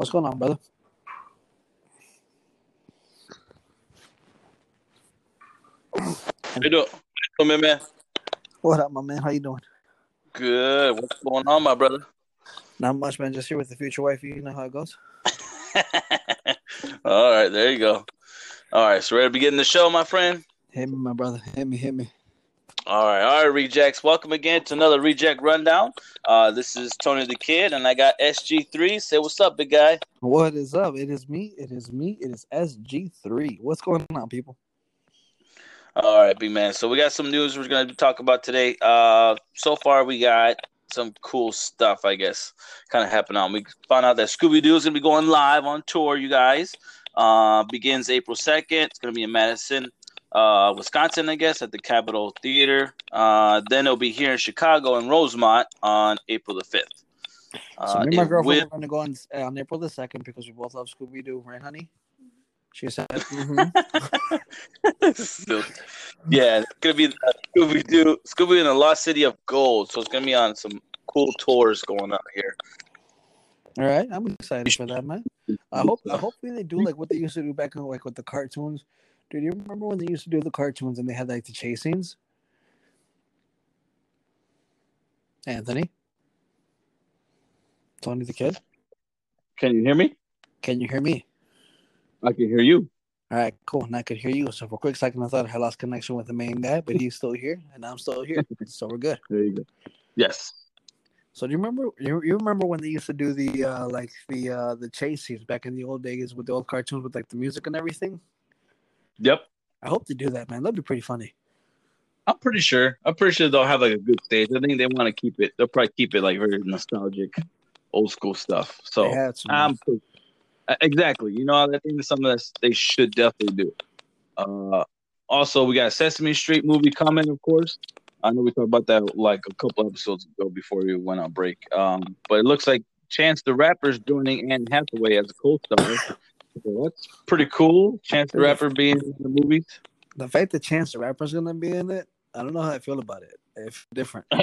What's going on, brother? You doing? Come in, man. What up, my man? How you doing? Good. What's going on, my brother? Not much, man. Just here with the future wife. You know how it goes. All right, there you go. All right, so ready to begin the show, my friend? Hit me, my brother. Hit me, hit me. All right, all right, rejects. Welcome again to another reject rundown. Uh, this is Tony Da Kid, and I got SG3. Say what's up, big guy. What is up? It is me. It is me. It is SG3. What's going on, people? All right, big man. So we got some news we're going to talk about today. Uh, so far, we got some cool stuff, I guess, kind of happening on. We found out that Scooby Doo is going to be going live on tour, you guys. Uh, begins April 2nd. It's going to be in Madison, uh, Wisconsin, I guess, at the Capitol Theater. Uh, then it'll be here in Chicago and Rosemont on April the 5th. So Uh, me and my it girlfriend will- are going to go on, uh, on April the second because we both love Scooby Doo, right, honey? She said, mhm. Still- yeah, it's gonna be Scooby Doo, Scooby in the Lost City of Gold. So it's gonna be on some cool tours going on here. "All right, I'm excited for that, man. I hope, I hopefully they do like what they used to do back in like with the cartoons. Dude, you remember when they used to do the cartoons and they had like the chase scenes? Anthony, Tony Da Kid, Can you hear me? can you hear me? I can hear you. All right, cool. And I could hear you. So for a quick second, I thought I lost connection with the main guy, but he's still here, and I'm still here, so we're good. There you go. Yes. So do you remember? You, you remember when they used to do the uh like the uh the chase scenes back in the old days with the old cartoons with like the music and everything? Yep. I hope they do that, man. That'd be pretty funny. I'm pretty sure. I'm pretty sure they'll have like a good stage. I think they want to keep it. They'll probably keep it like very nostalgic, old school stuff. So they had some. I'm pretty- uh, exactly. You know, I think that's something that they should definitely do. Uh, also, we got a Sesame Street movie coming, of course. I know we talked about that like a couple episodes ago before we went on break. Um, but it looks like Chance the Rapper's joining Anne Hathaway as a co-star. So that's pretty cool. Chance the Rapper being in the movies. the fact that Chance the Rapper's gonna be in it, I don't know how I feel about it. If different.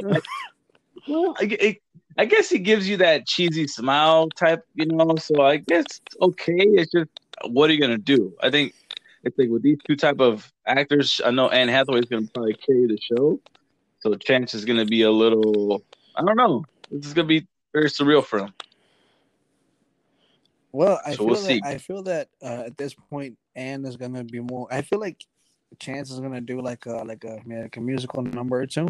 Well, I, it, I guess he gives you that cheesy smile type, you know. So I guess it's okay. It's just what are you gonna do? I think it's like with these two type of actors. I know Anne Hathaway is gonna probably carry the show, so Chance is gonna be a little. I don't know. This is gonna be very surreal for him. Well, I So feel we'll that see. I feel that uh, at this point, Anne is gonna be more. I feel like Chance is gonna do like a like a like a musical number or two,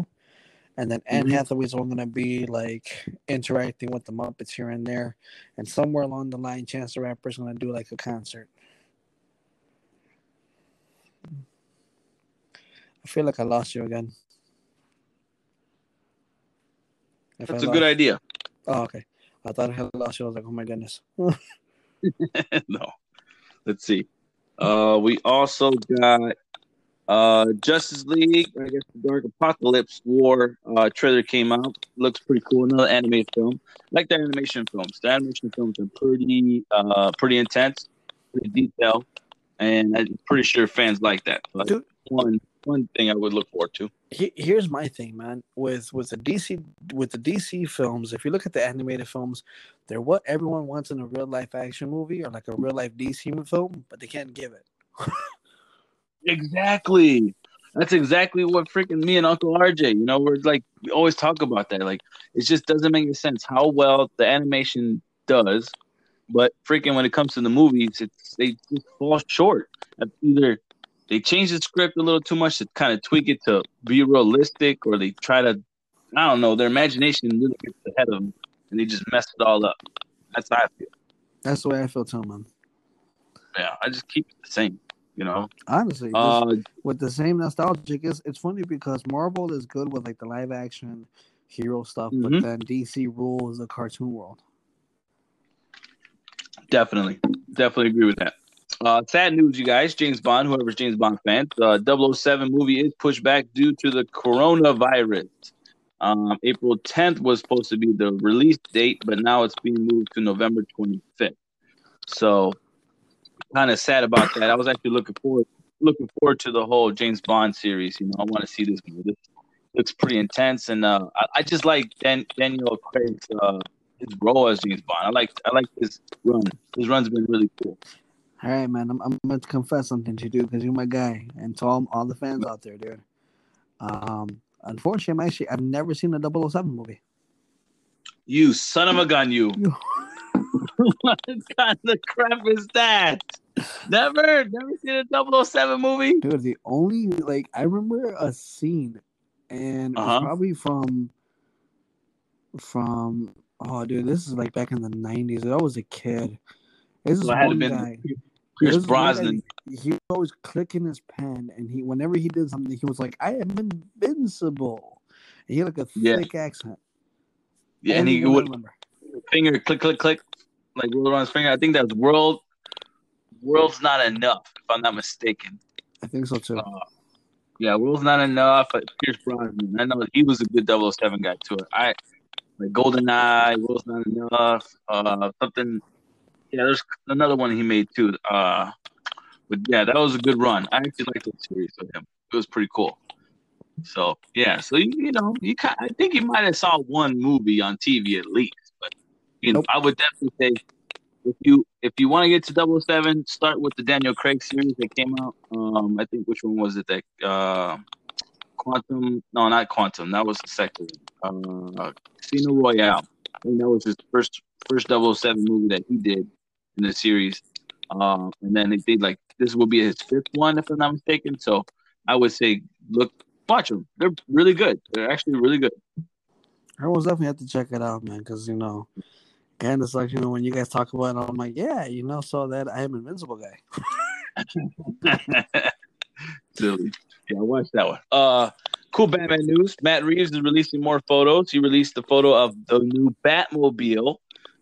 and then Anne Mhm. Hathaway's only gonna be like interacting with the Muppets here and there, and somewhere along the line, Chance the Rapper is gonna do like a concert. I feel like I lost you again. If That's a lost- good idea. Oh, okay. I thought I had lost you. I was like, oh my goodness. no. Let's see. Uh, we also got uh Justice League. I guess the Dark Apokolips War uh trailer came out. Looks pretty cool. Another animated film. like the animation films. The animation films are pretty uh pretty intense, pretty detailed, and I'm pretty sure fans like that. Dude. one one thing I would look forward to. He- here's my thing, man. With with the DC with the DC films, if you look at the animated films, they're what everyone wants in a real life action movie or like a real life DC film, but they can't give it. Exactly. That's exactly what freaking me and Uncle RJ, you know, we're like we always talk about that. Like it just doesn't make sense how well the animation does, but freaking when it comes to the movies, it's they just fall short. of Either they change the script a little too much to kind of tweak it to be realistic, or they try to, I don't know, their imagination really gets ahead of them, and they just mess it all up. That's how I feel. That's the way I feel too, man. Yeah, I just keep it the same, you know. Honestly, Uh, with the same nostalgic, it's it's funny because Marvel is good with like the live action hero stuff, but Mhm. then DC rules the cartoon world. Definitely, definitely agree with that. Uh, sad news, you guys. James Bond, whoever's James Bond fan, the 007 movie is pushed back due to the coronavirus. Um, April 10th was supposed to be the release date, but now it's being moved to November 25th. So, kind of sad about that. I was actually looking forward looking forward to the whole James Bond series. You know, I want to see this movie. This looks pretty intense, and uh, I, I just like Dan, Daniel Craig's uh, his role as James Bond. I like I like his run. His run's been really cool. All right, man. I'm, I'm going to confess something to you because you're my guy, and to all, all the fans out there, dude. Um, unfortunately, I'm actually I've never seen a 007 movie. You son of a gun, you. what kind of crap is that? Never, never seen a 007 movie. Dude, the only like I remember a scene, and Uh-huh. probably from from oh, dude, this is like back in the '90s. I was a kid. This is Well, had been guy. Pierce This is one guy, Brosnan. He was always clicking his pen, and he whenever he did something, he was like, "I am invincible." And he had like a Yeah. thick accent. Yeah, and he Only would remember. finger click click click like roll around his finger. I think that's world world's not enough, if I'm not mistaken. I think so too. Uh, yeah, world's not enough. Pierce Brosnan, I know he was a good 007 guy too. I like GoldenEye, world's not enough. Uh, something. Yeah, there's another one he made too. Uh, but yeah, that was a good run. I actually liked the series with him. It was pretty cool. So yeah, so you, you know, you kind I think you might have saw one movie on TV at least, but you know, Nope. I would definitely say if you if you want to get to Double Seven, start with the Daniel Craig series that came out. Um, I think which one was it? That uh, Quantum? No, not Quantum. That was the second. one. Uh, Casino Royale. I think that was his first first 007 movie that he did in the series. Um, and then they did like this will be his fifth one, if I'm not mistaken. So I would say look, watch them. They're really good. They're actually really good. I will definitely have to check it out, man, because you know, and it's like you know when you guys talk about it, I'm like, yeah, you know, so that I am invincible guy. Silly. Yeah, watch that one. Uh, cool Batman news. Matt Reeves is releasing more photos. He released the photo of the new Batmobile.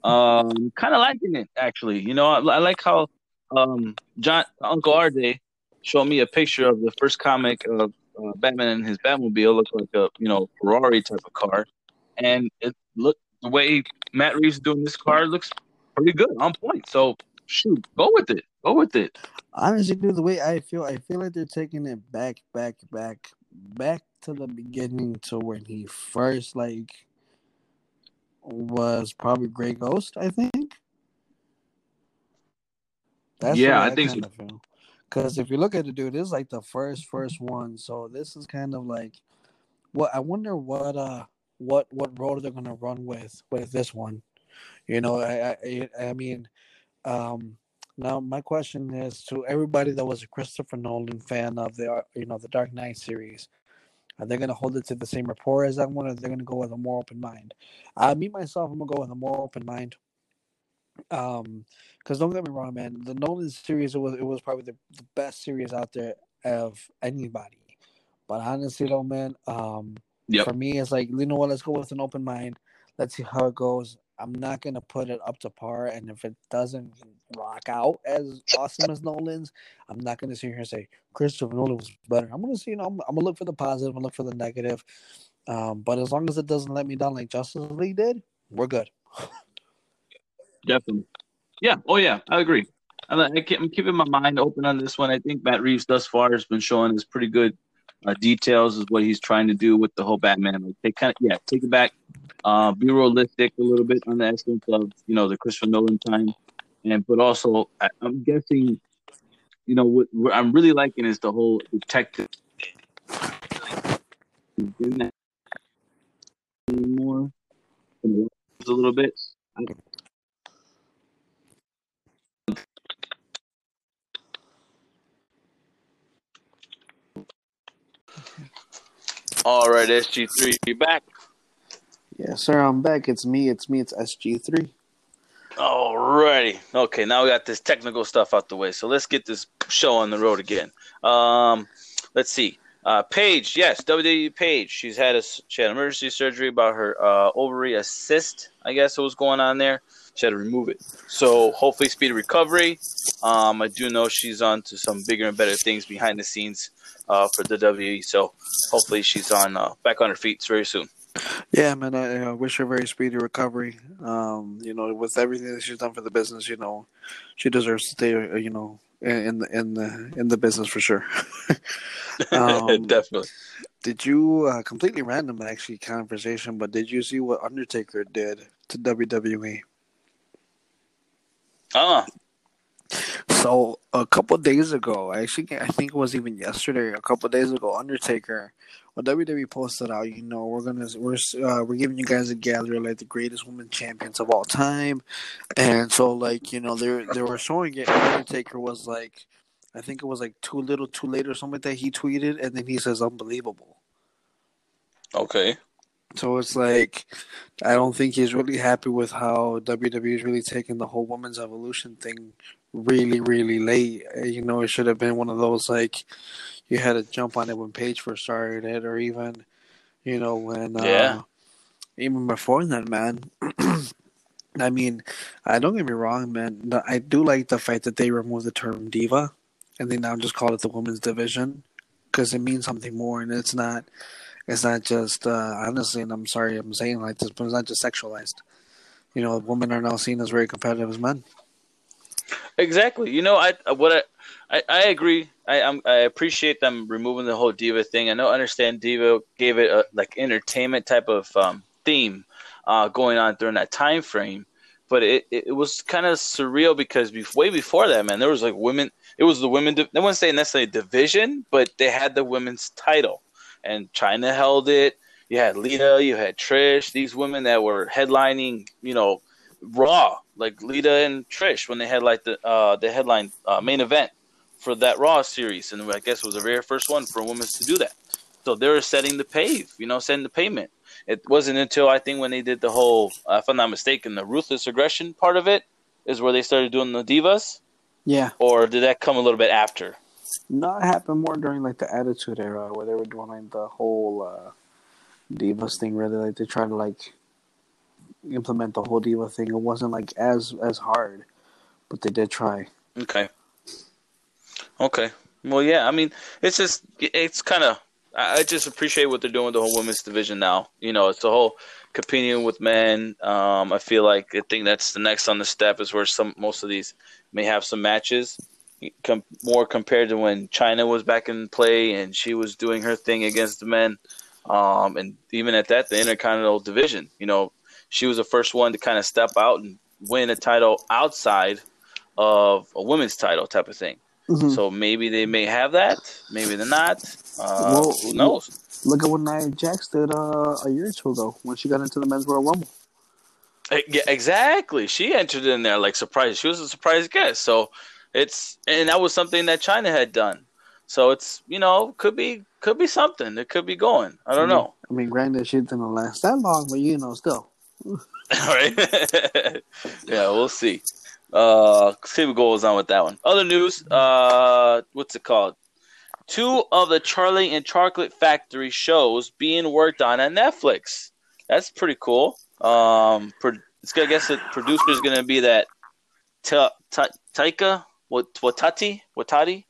Um, kind of liking it actually. You know, I, I like how um John Uncle RJ showed me a picture of the first comic of uh, Batman and his Batmobile. Looks like a you know Ferrari type of car, and it look the way Matt Reeves doing this car looks pretty good, on point. So shoot, go with it. Go with it. Honestly, dude, the way I feel, I feel like they're taking it back, back, back, back to the beginning to when he first like was probably Gray Ghost. I think. That's Yeah, way I think so. Because if you look at it, dude, this is like the first first one. So this is kind of like, what I wonder what uh what what road they're gonna run with with this one. You know, I I, I mean, um, now my question is to everybody that was a Christopher Nolan fan of the you know the Dark Knight series. Are they gonna hold it to the same rapport as that one, or are they gonna go with a more open mind? Uh, me myself, I'm gonna go with a more open mind. Um, because don't get me wrong, man, the Nolan series it was it was probably the, the best series out there of anybody. But honestly, though, man, um, Yep. for me, it's like you know what, let's go with an open mind. Let's see how it goes. I'm not gonna put it up to par, and if it doesn't rock out as awesome as Nolan's, I'm not gonna sit here and say Christopher Nolan was better. I'm gonna see, you know, I'm, I'm gonna look for the positive, gonna look for the negative. Um, but as long as it doesn't let me down like Justice League did, we're good. Definitely. Yeah. Oh, yeah. I agree. I'm, I'm keeping my mind open on this one. I think Matt Reeves thus far has been showing us pretty good uh, details is what he's trying to do with the whole Batman. Like they kind of yeah, take it back, uh, be realistic a little bit on the essence of you know the Christopher Nolan time, and but also I, I'm guessing, you know what, what I'm really liking is the whole detective. That a little bit. All right, SG3, you back? Yes, sir. I'm back. It's me. It's me. It's SG3. All righty. Okay, now we got this technical stuff out the way. So let's get this show on the road again. Um, let's see. Uh, Paige, yes, WWE Paige. She's had a she had emergency surgery about her uh, ovary cyst. I guess what was going on there. She had to remove it. So hopefully, speedy recovery. Um, I do know she's on to some bigger and better things behind the scenes uh, for the WWE. So hopefully, she's on uh, back on her feet very soon. Yeah, man. I, I wish her very speedy recovery. Um, you know, with everything that she's done for the business, you know, she deserves to stay. uh, You know, in the in the in the business for sure. um, Definitely. Did you uh, completely random actually conversation? But did you see what Undertaker did to WWE. Ah, So a couple days ago, actually, I think it was even yesterday. A couple days ago, Undertaker, when WWE posted out, you know, we're gonna we're uh, we're giving you guys a gallery like the greatest women champions of all time, and so like you know they they were showing it. Undertaker was like, I think it was like too little, too late, or something like that. He tweeted, and then he says, "Unbelievable." okay. So it's like, I don't think he's really happy with how WWE is really taking the whole women's evolution thing really, really late. Uh, You know, it should have been one of those like you had to jump on it when Paige first started it, or even, you know, when uh, Yeah. even before that, man. I mean, I don't get me wrong, man. I do like the fact that they removed the term diva, and they now just call it the women's division because it means something more, and it's not. It's not just uh, honestly, and I'm sorry I'm saying like this, but it's not just sexualized. You know, women are now seen as very competitive as men. Exactly. You know, I what I I, I agree. I I'm, I appreciate them removing the whole diva thing. I know, understand diva gave it a like entertainment type of um, theme uh, going on during that time frame, but it it, was kind of surreal because be, way before that, man, there was like women. It was the women. Di- I wouldn't say necessarily division, but they had the women's title, and Chyna held it. You had Lita, you had Trish. These women that were headlining, you know, Raw, like Lita and Trish when they had like the uh, the headline uh, main event for that Raw series, and I guess it was the very first one for women to do that. So they were setting the pave, you know, setting the payment. It wasn't until I think when they did the whole, uh, if I'm not mistaken, the ruthless aggression part of it is where they started doing the divas, Yeah, or did that come a little bit after? No, it happened more during like the Attitude Era, where they were doing like the whole uh, divas thing. Really, like they tried to like implement the whole diva thing. It wasn't like as as hard, but they did try. Okay. Okay. Well, yeah. I mean, it's just it's kind of. I I just appreciate what they're doing with the whole women's division now. You know, it's the whole competing with men. Um, I feel like I think that's the next on the step is where some most of these may have some matches. Com- more compared to when Chyna was back in play and she was doing her thing against the men, um, and even at that, the Intercontinental Division. You know, she was the first one to kind of step out and win a title outside of a women's title type of thing. Mhm. So maybe they may have that, maybe they're not. Uh, Well, who knows? Look at what Nia Jax did uh, a year or two ago when she got into the men's Royal Rumble. Eh, Yeah, exactly. She entered in there like surprise. She was a surprise guest. So it's and that was something that Chyna had done. So it's you know could be could be something. It could be going. I don't know. I mean, granted, she didn't last that long, but you know, still. All right. yeah, we'll see. Uh, see what goes on with that one. Other news. Uh, what's it called? Two of the Charlie and Chocolate Factory shows being worked on at Netflix. That's pretty cool. Um, pro- it's gonna I guess the producer is gonna be that Ta- Ta- Taika Waititi Waititi,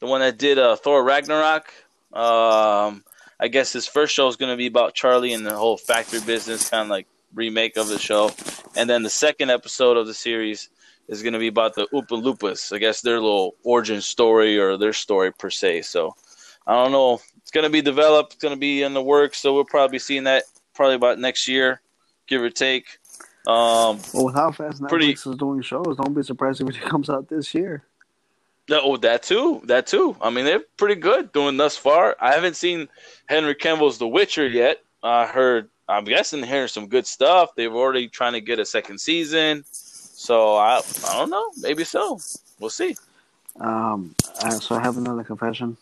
the one that did uh, Thor Ragnarok. Um, I guess his first show is gonna be about Charlie and the whole factory business, kind of like remake of the show. And then the second episode of the series is going to be about the Oompa Loompas. I guess their little origin story or their story per se. So I don't know. It's going to be developed. It's going to be in the works. So we'll probably be seeing that probably about next year, give or take. Um, Well, with how fast Netflix Pretty- is doing shows, don't be surprised if it comes out this year. no, oh, that too. That too. I mean, they're pretty good doing thus far. I haven't seen Henry Campbell's The Witcher yet. I heard. I'm guessing hearing some good stuff. They've already trying to get a second season. So I, I don't know. Maybe so. We'll see. Um, so I have another confession.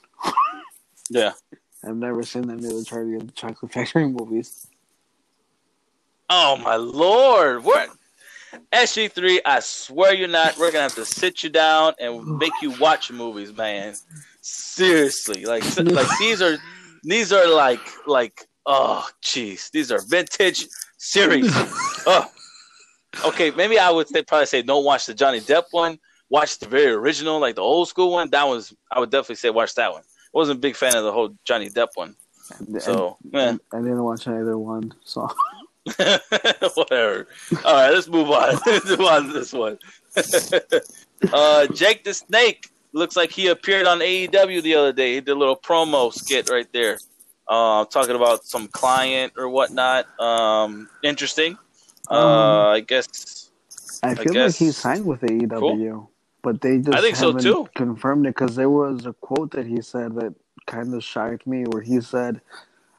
Yeah. I've never seen any of the Charlie and the Chocolate Factory movies. Oh my lord! What? SG three, I swear you're not. We're gonna have to sit you down and make you watch movies, man. Seriously, like like these are these are like like oh jeez, these are vintage series. oh. Okay, maybe I would say, probably say don't watch the Johnny Depp one. Watch the very original, like the old school one. That was I would definitely say watch that one. I wasn't a big fan of the whole Johnny Depp one. So. I didn't watch either one. So Whatever. All right, let's move on. let's move on to this one. uh, Jake the Snake looks like he appeared on AEW the other day. He did a little promo skit right there, uh, talking about some client or whatnot. Um, interesting. Uh, I guess. I feel like guess- he signed with AEW, but they just I think so, too. confirmed it because there was a quote that he said that kind of shocked me, where he said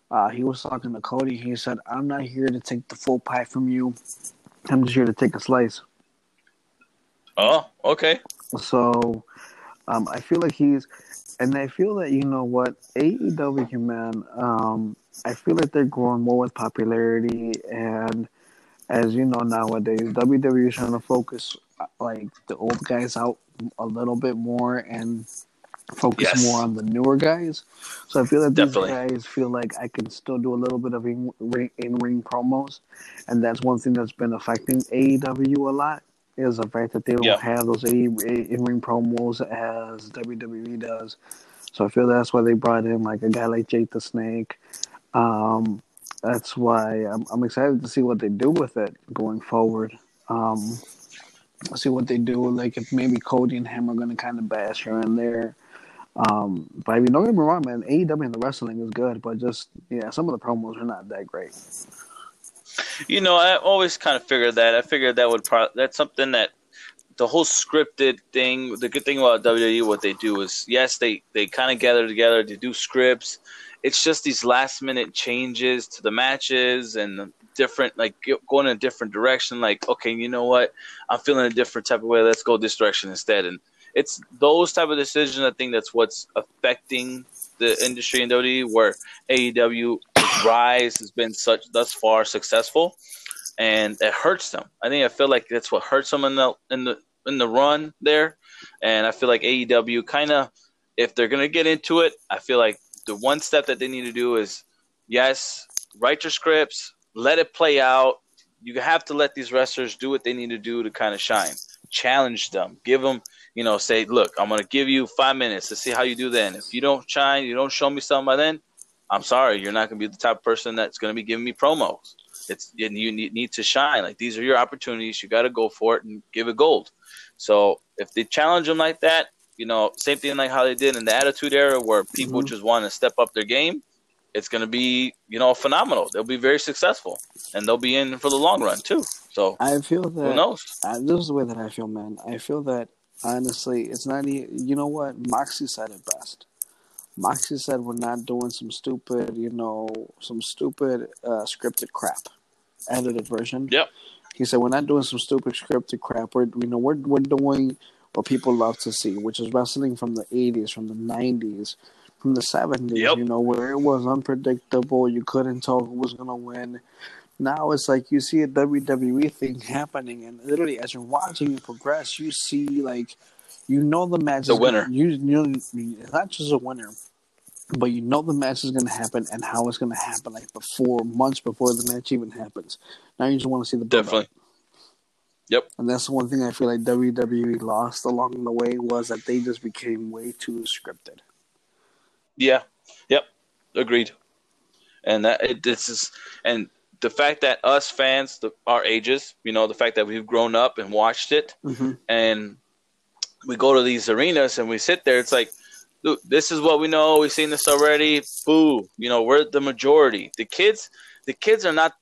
uh, he was talking to Cody. He said, "I'm not here to take the full pie from you. I'm just here to take a slice." Oh, okay. So um, I feel like he's, and I feel that you know what AEW man. Um, I feel like they're growing more with popularity, and as you know nowadays, WWE is trying to focus uh, like the old guys out a little bit more and focus Yes. more on the newer guys. So I feel that these Definitely. guys feel like I can still do a little bit of in ring, in promos, and that's one thing that's been affecting AEW a lot is the fact that they don't Yeah. have those in ring promos as WWE does. So I feel that's why they brought in like a guy like Jake the Snake. Um, that's why I'm, I'm excited to see what they do with it going forward. Um, see what they do. Like if maybe Cody and him are going to kind of bash here and there. Um, but I mean, don't get me wrong, man. AEW and the wrestling is good, but just yeah, some of the promos are not that great. You know, I always kind of figured that. I figured that would pro- that's something that the whole scripted thing. The good thing about WWE, what they do is, yes, they they kind of gather together to do scripts. It's just these last minute changes to the matches and different, like going in a different direction. Like, okay, you know what? I'm feeling a different type of way. Let's go this direction instead. And it's those type of decisions. I think that's what's affecting the industry in WWE, where AEW rise has been such thus far successful, and it hurts them. I think I feel like that's what hurts them in the in the in the run there, and I feel like AEW kind of, if they're gonna get into it, I feel like the one step that they need to do is, yes, write your scripts, let it play out. You have to let these wrestlers do what they need to do to kind of shine. Challenge them, give them, you know, say, look, I'm gonna give you five minutes to see how you do then. If you don't shine, you don't show me something by then, I'm sorry, you're not going to be the type of person that's going to be giving me promos. It's and you need, need to shine. Like these are your opportunities. You got to go for it and give it gold. So if they challenge them like that, you know, same thing like how they did in the Attitude Era, where people Mhm. just want to step up their game. It's going to be, you know, phenomenal. They'll be very successful, and they'll be in for the long run too. So I feel that who knows? Uh, this is the way that I feel, man. I feel that honestly, it's not. even. You know what? Moxley said it best. Moxley said we're not doing some stupid, you know, some stupid uh, scripted crap, edited version. Yep. He said we're not doing some stupid scripted crap. We're you know we're we're doing what people love to see, which is wrestling from the '80s, from the '90s, from the '70s. Yep. You know where it was unpredictable. You couldn't tell who was gonna win. Now it's like you see a WWE thing happening, and literally as you're watching it progress, you see like you know the match. The is gonna- winner. you you know, it's not just a winner, but you know the match is going to happen and how it's going to happen, like before months before the match even happens. Now you just want to see the. Definitely. Yep. And that's the one thing I feel like WWE lost along the way was that they just became way too scripted. Yeah. Yep. Agreed. And that it, this is and the fact that us fans, the, our ages, you know, the fact that we've grown up and watched it, Mm-hmm. and we go to these arenas and we sit there. It's like, look, this is what we know. We've seen this already. Boo! You know, we're the majority. The kids, the kids are not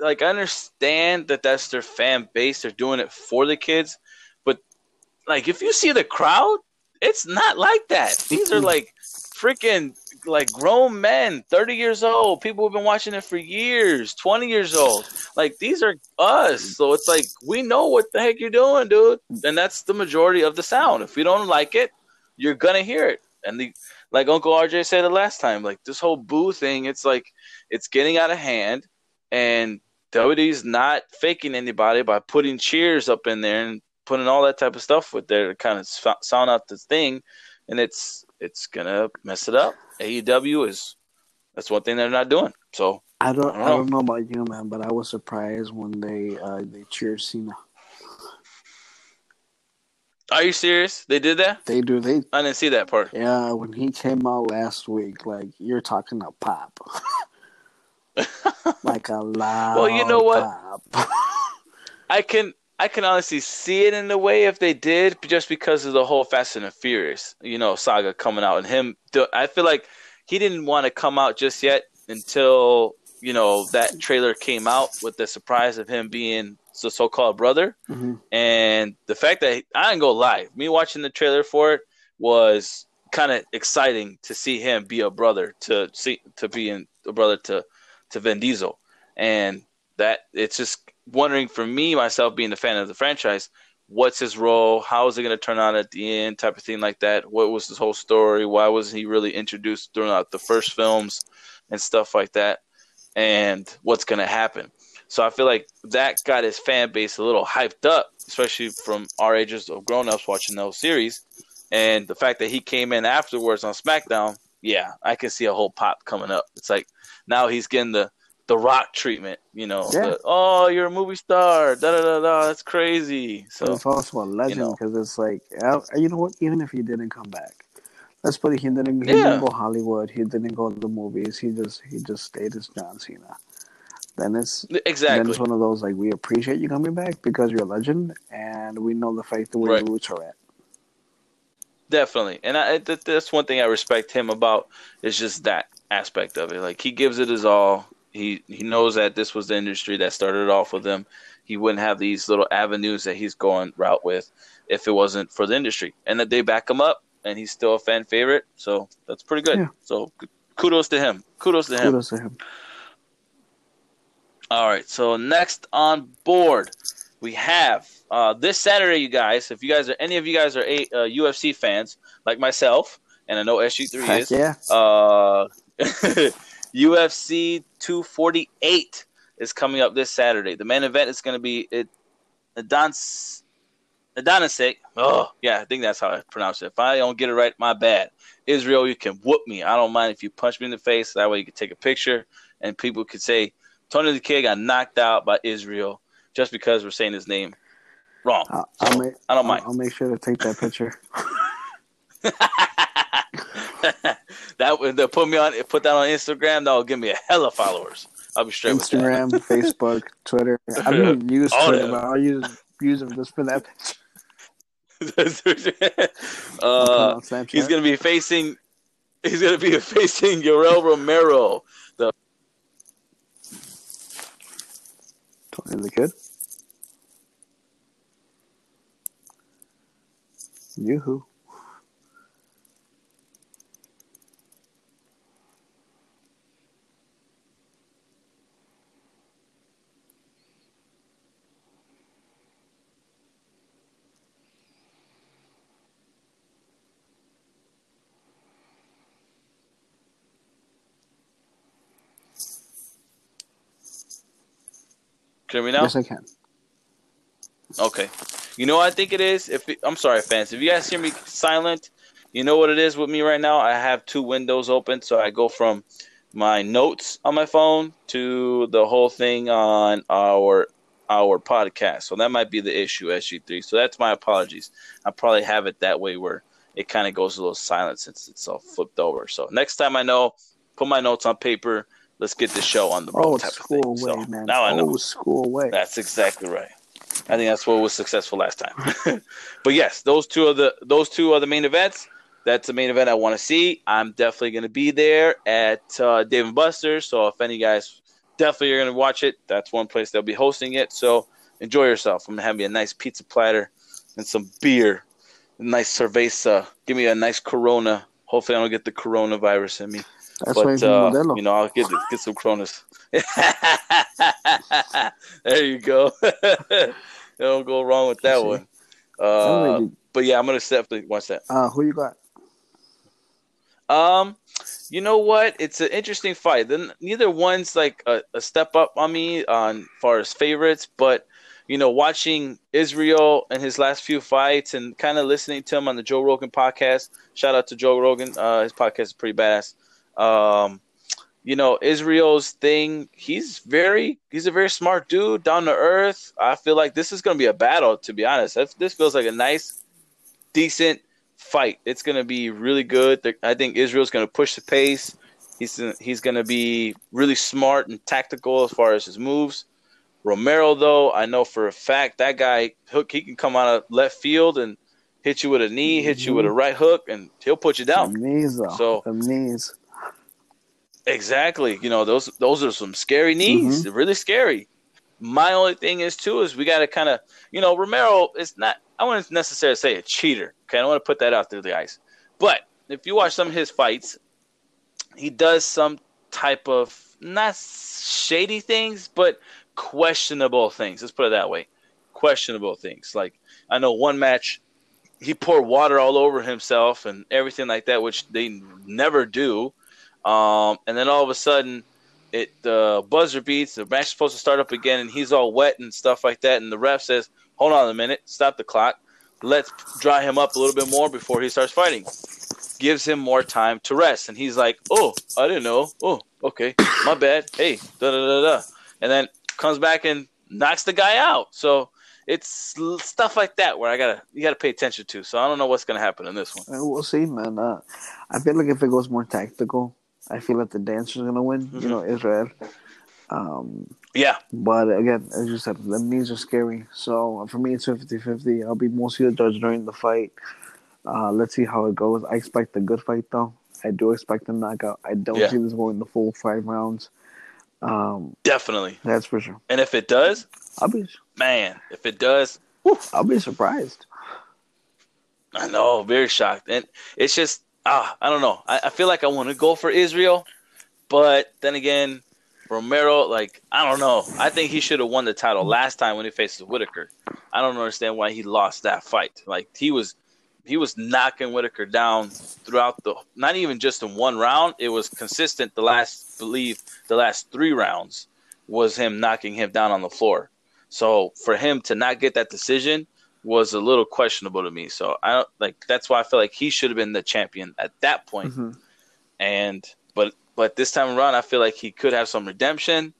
like I understand that that's their fan base. They're doing it for the kids, but like if you see the crowd, it's not like that. These are like freaking like grown men, 30 years old, people who've been watching it for years, 20 years old. Like these are us. So it's like we know what the heck you're doing, dude. And that's the majority of the sound. If you don't like it, you're gonna hear it. And the like Uncle RJ said the last time, like this whole boo thing, it's like it's getting out of hand and WWE's not faking anybody by putting cheers up in there and putting all that type of stuff with there to kind of sound out this thing, and it's it's gonna mess it up. AEW is that's one thing they're not doing. So I don't, I don't I don't know about you, man, but I was surprised when they uh, they cheered Cena. are you serious? They did that? They do. They I didn't see that part. yeah. When he came out last week, like you're talking a pop, like a loud. Well, you know what? I can I can honestly see it in a way if they did, just because of the whole Fast and the Furious, you know, saga coming out and him. I feel like he didn't want to come out just yet until you know that trailer came out with the surprise of him being the so-called brother, hmm and the fact that I ain't go lie, me watching the trailer for it was kind of exciting to see him be a brother to see to be a brother to to Vin Diesel, and that it's just wondering for me myself being a fan of the franchise, what's his role? How is it going to turn out at the end? Type of thing like that. What was his whole story? Why wasn't he really introduced throughout the first films and stuff like that? And what's going to happen? So I feel like that got his fan base a little hyped up, especially from our ages of grown ups watching those series. And the fact that he came in afterwards on SmackDown, yeah, I can see a whole pop coming up. It's like now he's getting the the rock treatment, you know. Yeah. the, oh, you're a movie star. Da da da da. That's crazy. But So it's also a legend know. because it's like, uh, you know what? Even if he didn't come back, let's put it. He didn't. He Yeah. didn't go Hollywood. He didn't go to the movies. He just he just stayed as John Cena. Then it's exactly. then it's one of those like we appreciate you coming back because you're a legend and we know the fact the way Right. roots are at. Definitely, and I, that's one thing I respect him about is just that aspect of it. Like he gives it his all. He he knows that this was the industry that started off with him. He wouldn't have these little avenues that he's going route with if it wasn't for the industry, and that they back him up, and he's still a fan favorite. So that's pretty good. Yeah. So kudos to him. Kudos to him. Kudos to him. All right. So next on board, we have uh, this Saturday, you guys. If you guys are any of you guys are a, uh, UFC fans like myself, and I know SG3 is, yeah. uh, UFC 248 is coming up this Saturday. The main event is going to be it. Adons, Adonisik. Oh, yeah, I think that's how I pronounce it. If I don't get it right, my bad. Israel, you can whoop me. I don't mind if you punch me in the face. That way you can take a picture and people could say Tony Da Kid got knocked out by Israel just because we're saying his name wrong. I'll, So, I'll make, I don't I'll, mind. I'll make sure to take that picture. that would they'll put me on put that on Instagram. That'll give me a hella followers. I'll be straight Instagram, Facebook, Twitter. I don't even use All Twitter, that. but I'll use use it just for that picture. with that. I'll put it uh, he's gonna be facing. He's gonna be facing Yoel Romero. The Tony Da Kid. Yoo-hoo. Hear me now? Yes, I can. Okay. You know what I think it is? If it, I'm sorry, fans. If you guys hear me silent, you know what it is with me right now? I have two windows open, so I go from my notes on my phone to the whole thing on our our podcast. So that might be the issue, SG3. So that's my apologies. I probably have it that way where it kind of goes a little silent since it's all flipped over. So next time I know, put my notes on paper. Let's get the show on the road Old type of school thing. way, So man. now I know. Old school way. That's exactly right. I think that's what was successful last time. but yes, those two are the those two are the main events. That's the main event I want to see. I'm definitely going to be there at uh, Dave and Buster's. So if any guys definitely are going to watch it, that's one place they'll be hosting it. So enjoy yourself. I'm going to have me a nice pizza platter and some beer, a nice cerveza. Give me a nice Corona. Hopefully, I don't get the coronavirus in me. That's But uh, you know, I'll get get some Coronas. there you go. Don't go wrong with that one. Uh, but yeah, I'm gonna definitely watch that. uh, who you got? Um, you know what? It's an interesting fight. Then neither one's like a, a step up on me on far as favorites, but you know, watching Israel and his last few fights and kind of listening to him on the Joe Rogan podcast. Shout out to Joe Rogan. Uh, his podcast is pretty badass. Um, you know, Israel's thing. He's very, he's a very smart dude, down to earth. I feel like this is gonna be a battle. To be honest, this feels like a nice, decent fight. It's gonna be really good. I think Israel's gonna push the pace. He's he's gonna be really smart and tactical as far as his moves. Romero, though, I know for a fact that guy hook he can come out of left field and hit you with a knee, hit you with a right hook, and he'll put you down. Knees, though. So- knees. Exactly. You know, those those are some scary knees. Mhm. Really scary. My only thing is too is we got to kind of, you know, Romero is not. I wouldn't necessarily say a cheater. Okay, I don't want to put that out through the ice. But if you watch some of his fights, he does some type of not shady things, but questionable things. Let's put it that way. Questionable things. Like I know one match, he poured water all over himself and everything like that, which they never do. Um, and then all of a sudden, it the buzzer beats. The match is supposed to start up again, and he's all wet and stuff like that. And the ref says, "Hold on a minute, stop the clock. Let's dry him up a little bit more before he starts fighting." Gives him more time to rest, and he's like, "Oh, I didn't know. Oh, okay, my bad. Hey, da da da da." And then comes back and knocks the guy out. So it's stuff like that where I gotta you gotta pay attention to. So I don't know what's gonna happen in this one. Uh, We'll see, man. Uh, I feel like if it goes more tactical, I feel like the dancer's gonna win. Mhm. You know, Israel. Um, Yeah, but again, as you said, the knees are scary. So for me, it's 50-50. I'll be mostly the judge during the fight. Uh, let's see how it goes. I expect a good fight, though. I do expect a knockout. I don't Yeah. see this going the full five rounds. Um, definitely. that's for sure. And if it does, I'll be, man, if it does, I'll be surprised. I know, very shocked. And it's just, ah, I don't know. I, I feel like I want to go for Israel, but then again, Romero, like, I don't know. I think he should have won the title last time when he faces Whittaker. I don't understand why he lost that fight. Like, he was. He was knocking Whittaker down throughout the, not even just in one round. It was consistent. The last, believe, the last three rounds was him knocking him down on the floor. So for him to not get that decision, was a little questionable to me. So I don't like that's why I feel like he should have been the champion at that point. Mhm. And but but this time around, I feel like he could have some redemption.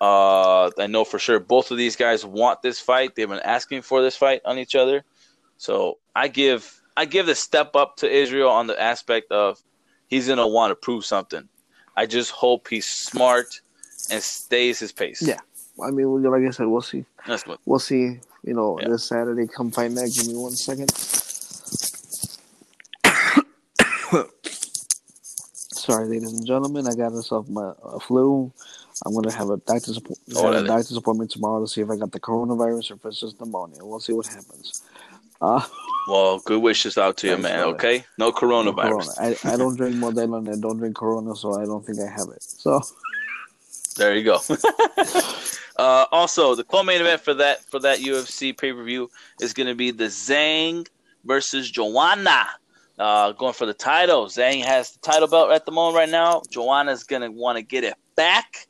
Uh, I know for sure both of these guys want this fight. They've been asking for this fight on each other. So I give I give the step up to Israel on the aspect of he's gonna want to prove something. I just hope he's smart and stays his pace. Yeah. I mean, like I said, we'll see. that's what. We'll see. You know, Yeah. this Saturday, come fight night. Give me one second. Sorry, ladies and gentlemen. I got myself my uh, flu. I'm gonna have a doctor's appo- Oh, have a doctor's appointment tomorrow to see if I got the coronavirus or if it's just pneumonia. We'll see what happens. Uh, Well, good wishes out to you, man. Okay, no coronavirus. corona. I, I don't drink Modelo and I don't drink Corona, so I don't think I have it. So There you go. uh, also, the co-main event for that for that UFC pay per view is going to be the Zhang versus Joanna. Uh, going for the title. Zhang has the title belt at the moment right now. Joanna's going to want to get it back,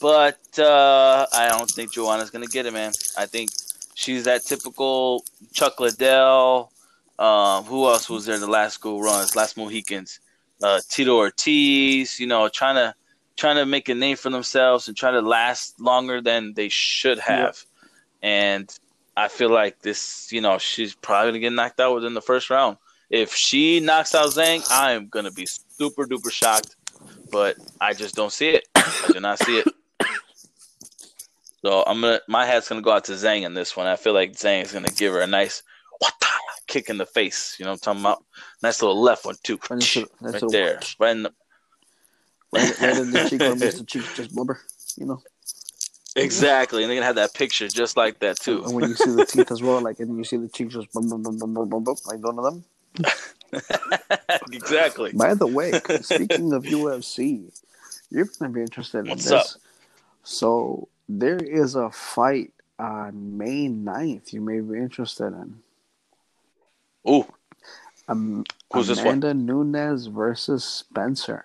but uh, I don't think Joanna's going to get it, man. I think she's that typical Chuck Liddell. Um, who else was there the last go runs, last Mohicans? Uh, Tito Ortiz. You know, trying to trying to make a name for themselves and trying to last longer than they should have. And I feel like this, you know, she's probably gonna get knocked out within the first round. If she knocks out Zhang, I am gonna be super duper shocked. But I just don't see it. I do not see it. So I'm gonna my hat's gonna go out to Zhang in this one. I feel like Zhang is gonna give her a nice what kick in the face. You know what I'm talking about? Nice little left one too. Right there. Right in the right, right in the cheek where Mr. Cheeks just blubber, you know. Exactly, and they're gonna have that picture just like that too. And when you see the teeth as well, like and you see the cheeks just bum, bum, bum, bum, bum, bum, bum, like one of them. exactly. By the way, speaking of UFC, you're gonna be interested in What's this. up? So there is a fight on May 9th you may be interested in. Ooh, Um, Who's this one? Amanda Nunes versus Spencer.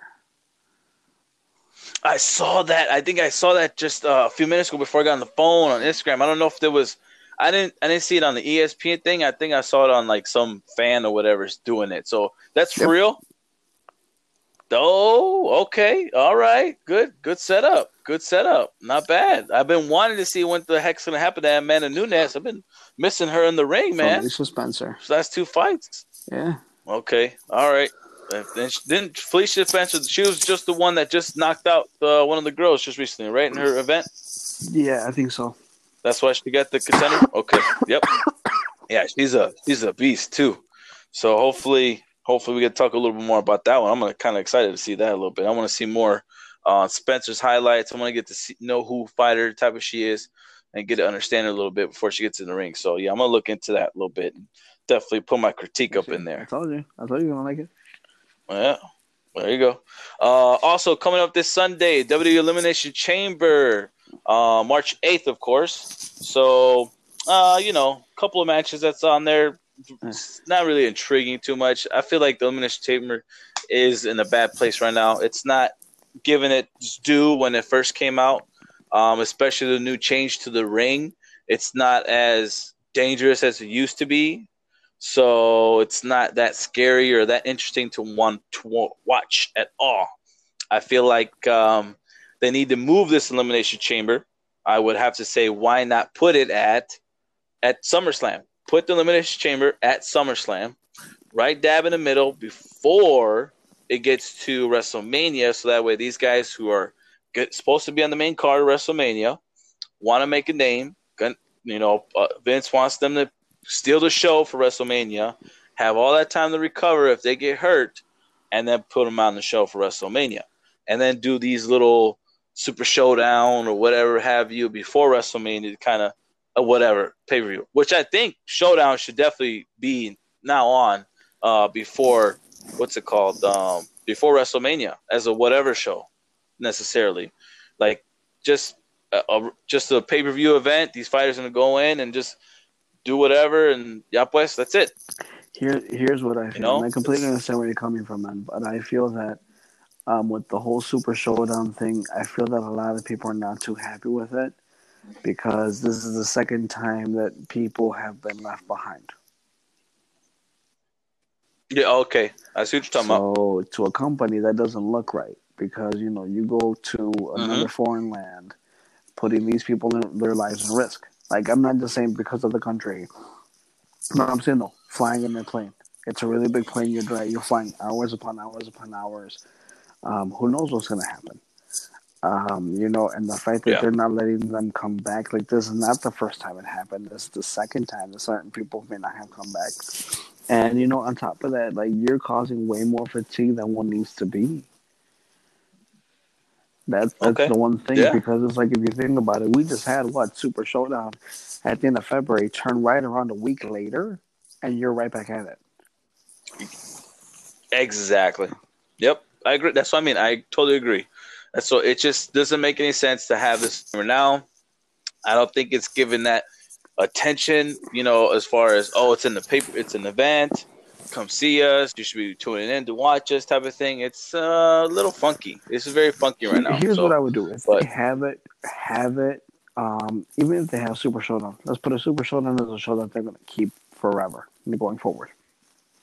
I saw that. I think I saw that just uh, a few minutes ago before I got on the phone on Instagram. I don't know if there was. I didn't. I didn't see it on the ESPN thing. I think I saw it on like some fan or whatever's doing it. So that's for Yep. real. Oh, okay, all right, good, good setup, good setup. Not bad. I've been wanting to see what the heck's gonna happen to Amanda Nunes. I've been missing her in the ring, man. Felicia Spencer. Last two fights. Yeah. Okay, all right. She- didn't Felicia Spencer? She was just the one that just knocked out uh, one of the girls just recently, right in her event. Yeah, I think so. That's why she got the contender. Okay, yep. Yeah, she's a she's a beast too. So hopefully, hopefully we can talk a little bit more about that one. I'm gonna kind of excited to see that a little bit. I want to see more uh, Spencer's highlights. I want to get to see, know who fighter type of she is and get to understand her a little bit before she gets in the ring. So yeah, I'm gonna look into that a little bit. And definitely put my critique up in there. I told you. I told you you're gonna like it. Yeah. There you go. Uh, also coming up this Sunday, WWE Elimination Chamber, uh, March 8th, of course. So, uh, you know, a couple of matches that's on there. It's not really intriguing too much. I feel like the Elimination Chamber is in a bad place right now. It's not giving it due when it first came out, um, especially the new change to the ring. It's not as dangerous as it used to be. So it's not that scary or that interesting to want to watch at all. I feel like um, they need to move this elimination chamber. I would have to say, why not put it at at SummerSlam? Put the elimination chamber at SummerSlam, right dab in the middle before it gets to WrestleMania, so that way these guys who are get, supposed to be on the main card of WrestleMania want to make a name. You know, uh, Vince wants them to steal the show for WrestleMania, have all that time to recover if they get hurt, and then put them on the show for WrestleMania, and then do these little Super Showdown or whatever have you before WrestleMania kind of uh, whatever pay per view, which I think Showdown should definitely be now on uh, before what's it called um, before WrestleMania as a whatever show necessarily, like just a, a just a pay per view event. These fighters gonna go in and just do whatever, and yeah, pues, that's it. Here, here's what I feel. You know? I completely understand where you're coming from, man. But I feel that um, with the whole Super Showdown thing, I feel that a lot of people are not too happy with it because this is the second time that people have been left behind. Yeah, okay. I see what you're talking so, about. So, to a company, that doesn't look right because, you know, you go to another mm-hmm. foreign land, putting these people in their lives in risk. Like I'm not just saying because of the country. No, I'm saying no. Flying in a plane. It's a really big plane. You're driving. You're flying hours upon hours upon hours. Um, who knows what's gonna happen? Um, you know, and the fact that yeah. they're not letting them come back, like this is not the first time it happened. This is the second time that certain people may not have come back. And you know, on top of that, like you're causing way more fatigue than one needs to be. That's that's okay. the one thing yeah. because it's like if you think about it, we just had what Super Showdown at the end of February, turn right around a week later, and you're right back at it. Exactly. Yep, I agree. That's what I mean. I totally agree. And so it just doesn't make any sense to have this now. I don't think it's given that attention. You know, as far as oh, it's in the paper, it's an event come see us. You should be tuning in to watch us, type of thing. It's uh, a little funky. This is very funky right now. Here's so, what I would do: if but, they have it, have it. Um, even if they have Super Showdown, let's put a Super Showdown as a show that they're going to keep forever going forward.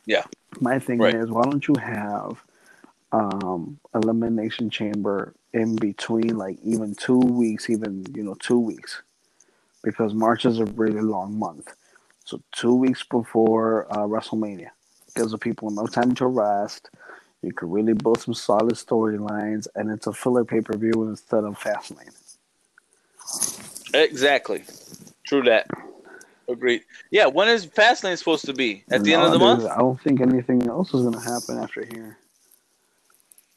Yeah. My thing right. is, why don't you have um, Elimination Chamber in between, like even two weeks, even you know two weeks, because March is a really long month. So two weeks before uh, WrestleMania, gives the people no time to rest. You could really build some solid storylines, and it's a filler pay per view instead of Fastlane. Exactly. True that. Agreed. Yeah, when is Fastlane supposed to be? At the no, end of the month? I don't think anything else is going to happen after here.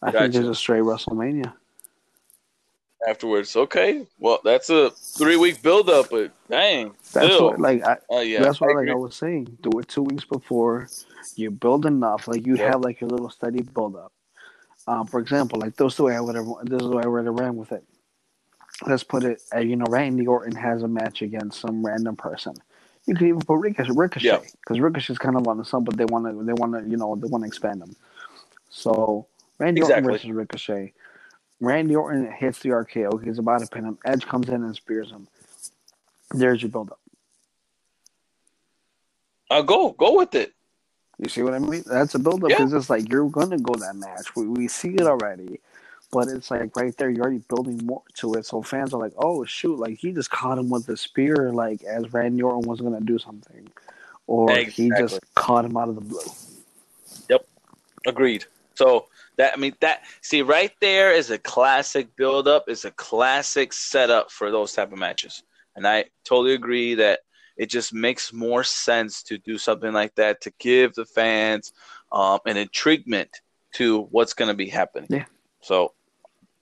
I gotcha. think there's a straight WrestleMania afterwards. Okay, well that's a three week build up, but dang, that's what like I, uh, yeah, that's what I like I was saying. Do it two weeks before you build enough, like you have like a little steady build up. Um, for example, like this those two, I would have. This is why I would have ran with it. Let's put it. Uh, you know, Randy Orton has a match against some random person. You could even put Ricochet, Ricochet, because yeah. Ricochet's kind of on the sub, but they want to, they want to, you know, they want to expand them. So Randy exactly. Orton versus Ricochet. Randy Orton hits the RKO. He's about to pin him. Edge comes in and spears him. There's your build up. Uh, go go with it. You see what I mean? That's a build up yeah. it's like you're gonna go that match. We we see it already, but it's like right there. You're already building more to it, so fans are like, "Oh shoot!" Like he just caught him with the spear, like as Randy Orton was gonna do something, or exactly. he just caught him out of the blue. Yep, agreed. So that I mean that see right there is a classic build up, is a classic setup for those type of matches. And I totally agree that it just makes more sense to do something like that to give the fans um, an intriguement to what's going to be happening. Yeah. So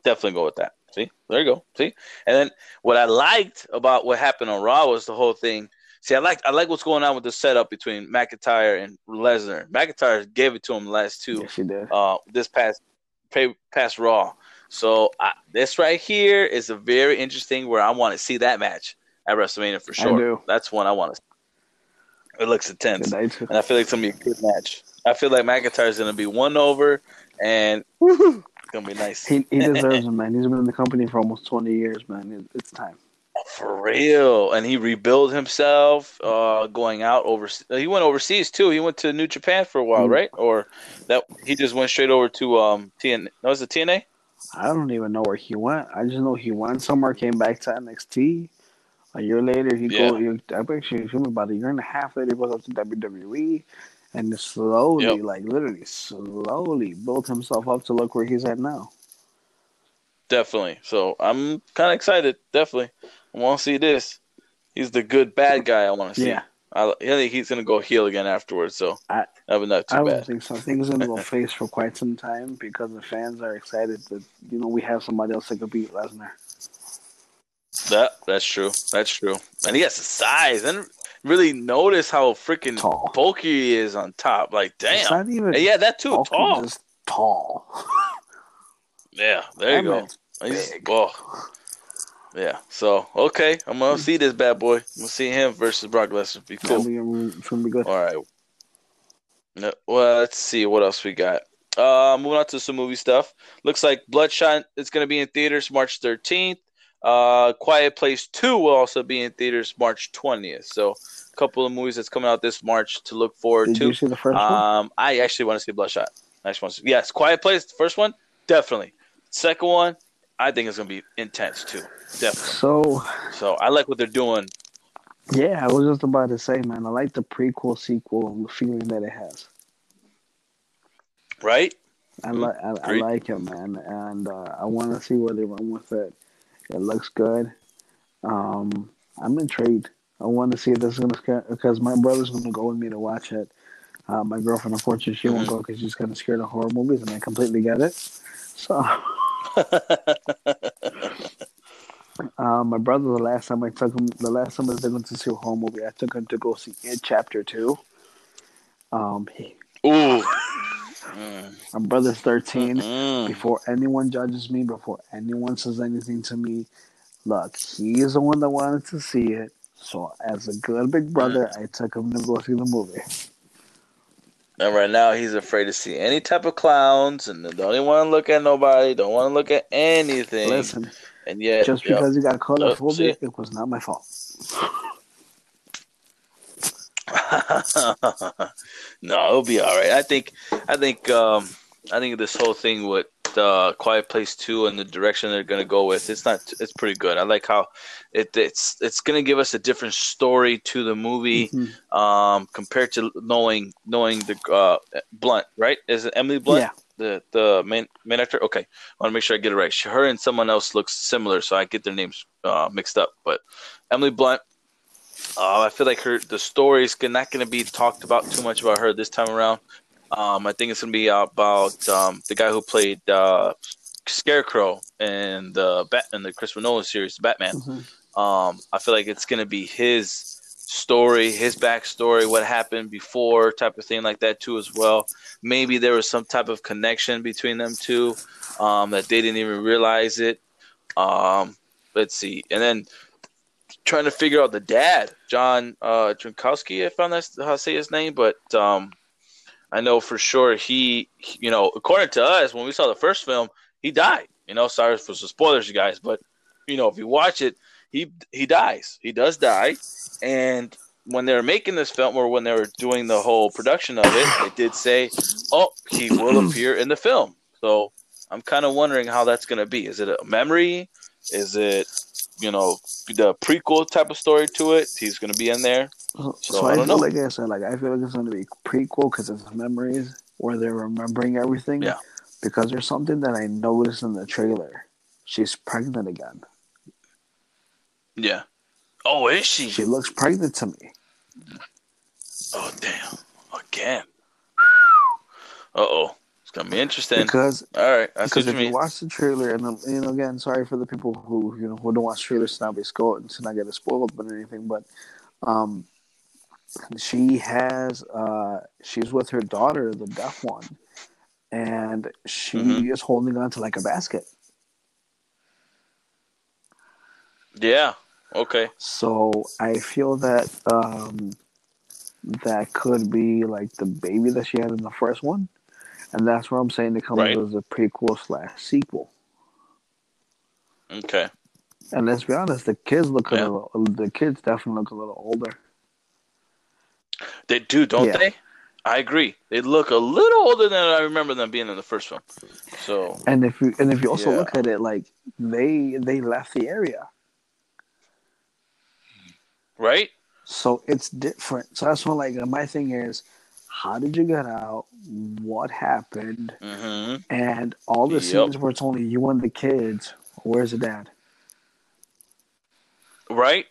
definitely go with that. See, there you go. See, and then what I liked about what happened on Raw was the whole thing. See, I like I like what's going on with the setup between McIntyre and Lesnar. McIntyre gave it to him last two. Yes, she did. Uh, this past pay, past Raw. So I, this right here is a very interesting where I want to see that match at WrestleMania for sure. do. That's one I want to. See. It looks intense, and I feel like it's gonna be a good match. I feel like McIntyre's gonna be one over, and it's gonna be nice. He, he deserves it, man. He's been in the company for almost 20 years, man. It, it's time. For real, and he rebuilt himself, uh, going out over. He went overseas too. He went to New Japan for a while, Mm. right? Or that he just went straight over to um TN. No, was it TNA? I don't even know where he went. I just know he went somewhere, came back to NXT. A year later, he Yeah. go. I actually assume about a year and a half later, he goes up to WWE, and slowly, Yep. like literally, slowly built himself up to look where he's at now. Definitely. So I'm kind of excited. Definitely, I want to see this. He's the good bad guy. I want to see. Yeah. I, I think he's gonna go heel again afterwards. So I- that would not too I don't bad. think so. I think he's gonna go face for quite some time because the fans are excited that you know we have somebody else that could beat Lesnar. That that's true. That's true. And he has the size. And really notice how freaking Tall. bulky he is on top. Like damn. not even And yeah, that too. bulky, Tall. tall. Yeah. There you go. He's- big. Yeah. So okay, I'm gonna see this bad boy. I'm gonna see him versus Brock Lesnar. Be cool. That'll be- It's gonna be good. All right. No, well, let's see what else we got. Uh, moving on to some movie stuff. Looks like Bloodshot is going to be in theaters March 13th. Uh, Quiet Place 2 will also be in theaters March 20th. So, a couple of movies that's coming out this March to look forward Did to. you see the first one? Um, I actually want to see Bloodshot. I actually want to see, yes, Quiet Place, the first one, definitely. Second one, I think it's going to be intense too. Definitely. So So, I like what they're doing. yeah, I was just about to say, man, I like the prequel sequel and the feeling that it has. Right? I Mm, like I, I like it, man, and uh, I want to see where they run with it. It looks good. Um, I'm intrigued. I want to see if this is gonna scare because my brother's gonna go with me to watch it. Uh, my girlfriend, unfortunately, she won't Mhm. go because she's kind of scared of horror movies, and I completely get it. So, uh, my brother, the last time I took him, the last time I took him to see a horror movie, I took him to go see It Chapter Two. Um, he, Ooh. Mm, my brother's 13. mm. before anyone judges me, before anyone says anything to me, look, he is the one that wanted to see it. So, as a good big brother, I took him to go see the movie. And right now, he's afraid to see any type of clowns, and don't even want to look at nobody. Don't want to look at anything. Listen, and yet, just because he got coulrophobia, see? it was not my fault. no, it'll be all right. I think, I think, um, I think this whole thing with uh, Quiet Place Two and the direction they're gonna go with, it's not, it's pretty good. I like how it, it's, it's gonna give us a different story to the movie. Mhm. um, compared to knowing knowing the uh, Blunt, right? Is it Emily Blunt? Yeah. The the main main actor. Okay, I want to make sure I get it right. She, her and someone else looks similar, so I get their names uh, mixed up. But Emily Blunt, uh, I feel like her the story is not going to be talked about too much about her this time around. Um, I think it's going to be about um, the guy who played uh, Scarecrow in the Bat in the Christopher Nolan series, Batman. Mhm. Um, I feel like it's gonna be his story, his backstory, what happened before, type of thing like that too as well. Maybe there was some type of connection between them two um, that they didn't even realize it. Um, let's see, and then trying to figure out the dad, John uh, if I'm that's how to say his name, but um, I know for sure he, you know, according to us, when we saw the first film, he died. You know, sorry for some spoilers, you guys, but you know, if you watch it, he he dies. He does die, and when they were making this film, or when they were doing the whole production of it, they did say, "Oh, he will appear in the film." So I'm kind of wondering how that's going to be. Is it a memory? Is it, you know, the prequel type of story to it? He's going to be in there. So, So, I, I don't feel know. like I said, like I feel like it's going to be prequel because it's memories where they're remembering everything. Yeah. Because there's something that I noticed in the trailer. She's pregnant again. Yeah. Oh, is she? She looks pregnant to me. Oh, damn. Again. Uh oh. It's gonna be interesting. because All right, I because if you you watch the trailer and um, you know again sorry for the people who you know who don't watch trailers not be spoiled to not get it spoiled but anything but um she has uh she's with her daughter the deaf one and she Mhm. is holding on to like a basket Yeah. Okay. so i feel that um that could be like the baby that she had in the first one and that's where i'm saying it comes Right. as a prequel slash sequel Okay. And let's be honest, the kids look a little. The kids definitely look a little older. They do, don't Yeah. they? I agree. They look a little older than I remember them being in the first film. So And if you and if you also Yeah. look at it, like they they left the area, right? so it's different. So that's what like my thing is, how did you get out? What happened? hmm And all the Yep. scenes where it's only you and the kids. Where's the dad? Right?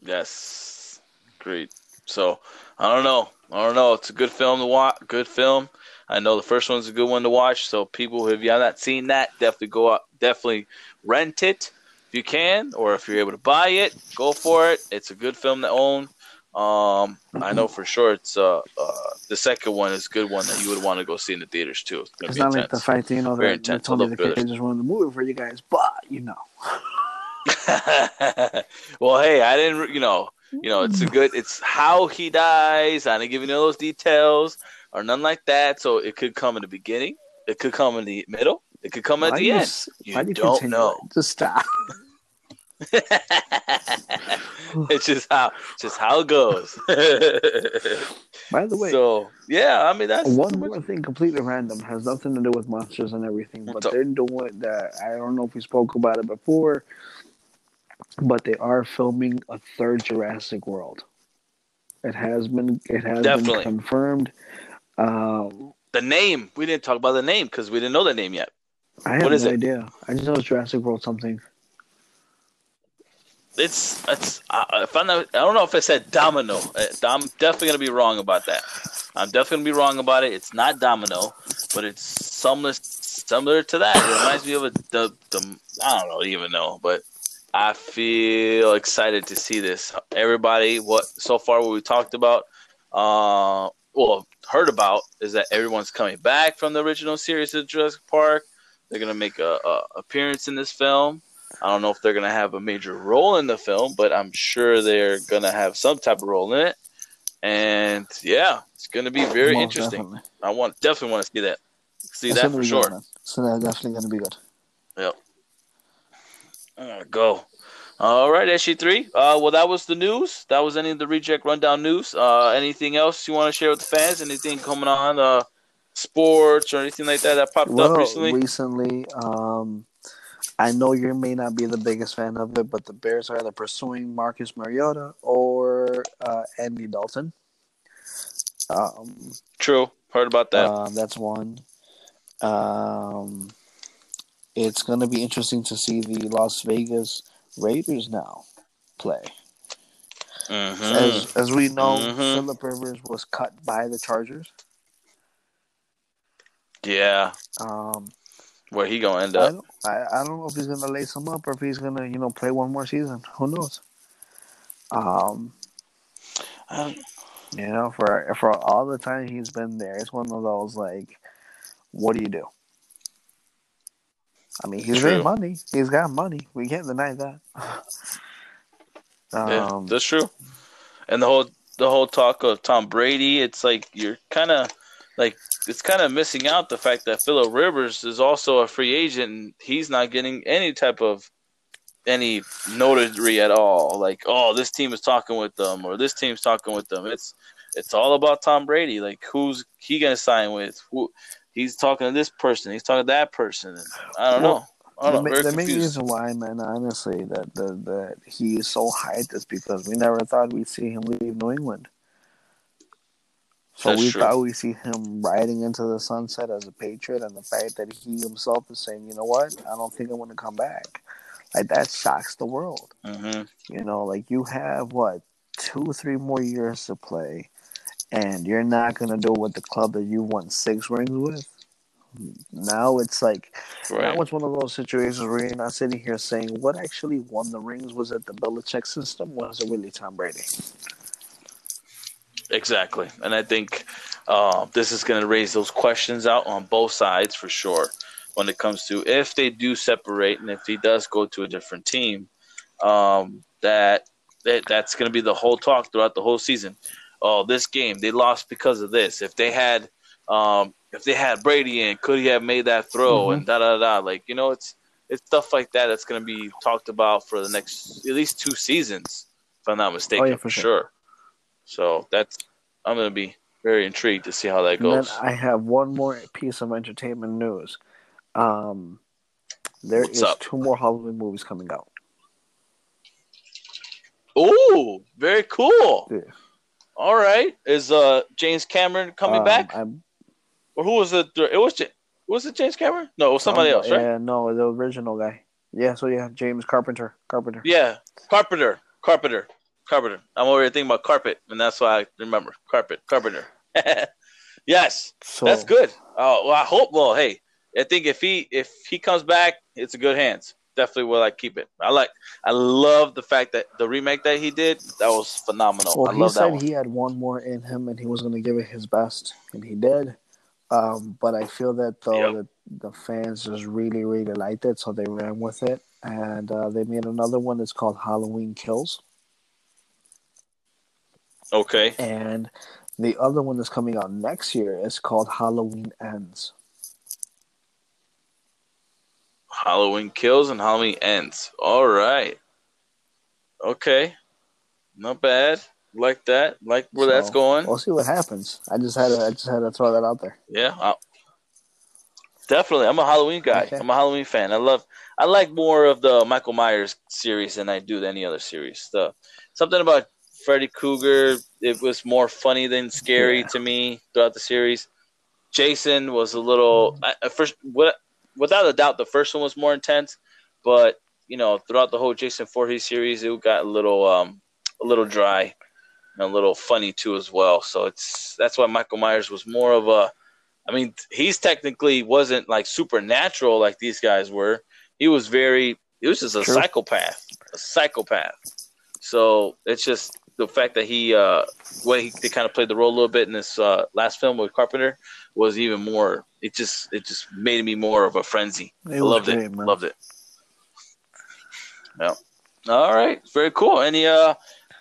Yes. Great. So I don't know. I don't know. It's a good film to watch. Good film. I know the first one's a good one to watch. So people, if you have not seen that, definitely go out. Definitely rent it if you can, or if you're able to buy it, go for it. It's a good film to own. Um, I know for sure it's uh, uh the second one is a good one that you would want to go see in the theaters too. It's It's be not like the intense. that you know Very intense. it's the love kids just ruined the movie for you guys, but you know. well, hey, I didn't, you know, you know, it's a good. It's how he dies. I didn't give you those details or none like that. So it could come in the beginning. It could come in the middle. It could come at the you end. You why do you don't know. Just stop. it's just how, it's just how it goes. By the way, so yeah, I mean that's One more thing, completely random, has nothing to do with monsters and everything, but up? they're doing that. I don't know if we spoke about it before, but they are filming a third Jurassic World. It has been it has Definitely. been confirmed. Um, the name. We didn't talk about the name because we didn't know the name yet. I have What is no it? idea. I just know it's Jurassic World something. It's it's. Uh, if I'm not, I don't know if I said Domino. Uh, I'm definitely gonna be wrong about that. I'm definitely gonna be wrong about it. It's not Domino, but it's similar similar to that. It reminds me of a the, the I don't know even know, but I feel excited to see this. Everybody, what so far what we talked about, uh, well heard about is that everyone's coming back from the original series of Jurassic Park. They're gonna make a, a appearance in this film. I don't know if they're gonna have a major role in the film, but I'm sure they're gonna have some type of role in it. And yeah, it's gonna be very interesting. Definitely. I want definitely want to see that. See It's that for sure. Good, so that's definitely going to be good. Uh, go. All right, SG3. Uh, well, that was the news. That was any of the reject rundown news. Uh, anything else you want to share with the fans? Anything coming on, uh, sports or anything like that that popped Well, up recently? recently, um, I know you may not be the biggest fan of it, but the Bears are either pursuing Marcus Mariota or uh, Andy Dalton. Um, True. Heard about that. um, that's one. Um, it's going to be interesting to see the Las Vegas Raiders now play. Mhm. As as we know, Mhm. Philip Rivers was cut by the Chargers. Yeah. Um, Where he gonna end I up? I, I don't know if he's gonna lace him up or if he's gonna, you know, play one more season. Who knows? Um, Um, you know, for for all the time he's been there, it's one of those like, what do you do? I mean, he's True. made money. He's got money. We can't deny that. yeah, Um, that's true. And the whole the whole talk of Tom Brady, it's like you're kind of like it's kind of missing out the fact that Philip Rivers is also a free agent and he's not getting any type of any notoriety at all. Like, oh, this team is talking with them or this team's talking with them. It's it's all about Tom Brady. Like, who's he gonna sign with? Who he's talking to this person, he's talking to that person. I don't Well, know. I don't the, know. ma- the main reason why, man, honestly, that the, that he is so hyped is because we never thought we'd see him leave New England. So That's we true. thought we'd see him riding into the sunset as a patriot, and the fact that he himself is saying, "You know what? I don't think I'm going to come back." Like that shocks the world. hmm You know, like you have what two, three more years to play, and you're not gonna do it with the club that you won six rings with. Now it's like right. now it's one of those situations where you're not sitting here saying what actually won the rings. Was it the Belichick system? Was it really Tom Brady? Exactly, and I think uh, this is going to raise those questions out on both sides for sure. When it comes to if they do separate and if he does go to a different team, um, that, that that's going to be the whole talk throughout the whole season. Oh, this game they lost because of this. If they had um, if they had Brady in, could he have made that throw mm-hmm. and da da da? Like you know, it's it's stuff like that that's going to be talked about for the next at least two seasons, if I'm not mistaken, oh, yeah, for, for sure. sure. So that's I'm going to be very intrigued to see how that goes. And then I have one more piece of entertainment news. Um, there What's is up? two more Halloween movies coming out. Oh, very cool. Yeah. All right, is uh James Cameron coming um, back? I'm, or who was it? It was was it James Cameron? No, it was somebody um, else, right? Yeah, no, the original guy. Yeah, so yeah, James Carpenter. Carpenter. Yeah, Carpenter. Carpenter. Carpenter. I'm already thinking about carpet, and that's why I remember carpet. Carpenter. yes, so, that's good. Oh, well, I hope. Well, hey, I think if he if he comes back, it's a good hands. Definitely will I keep it. I like. I love the fact that the remake that he did that was phenomenal. Well, I he said he had one more in him, and he was going to give it his best, and he did. Um, but I feel that though yep. the, the fans just really really liked it, so they ran with it, and uh, they made another one that's called Halloween Kills. Okay. And the other one that's coming out next year is called Halloween Ends. Halloween Kills and Halloween Ends. All right. Okay. Not bad. Like that. Like where so, that's going. We'll see what happens. I just had to. I just had to throw that out there. Yeah. I'll, definitely. I'm a Halloween guy. Okay. I'm a Halloween fan. I love. I like more of the Michael Myers series than I do any other series. The something about Freddy Krueger, it was more funny than scary yeah. to me throughout the series. Jason was a little I, first, without a doubt, the first one was more intense, but you know, throughout the whole Jason Voorhees series, it got a little, um, a little dry, and a little funny too as well. So it's that's why Michael Myers was more of a. I mean, he's technically wasn't like supernatural like these guys were. He was very. He was just a True. psychopath, a psychopath. So it's just the fact that he uh way he they kind of played the role a little bit in this uh, last film with Carpenter was even more. It just it just made me more of a frenzy. It I loved great, it. Man. Loved it. Yeah. All right. Very cool. Any uh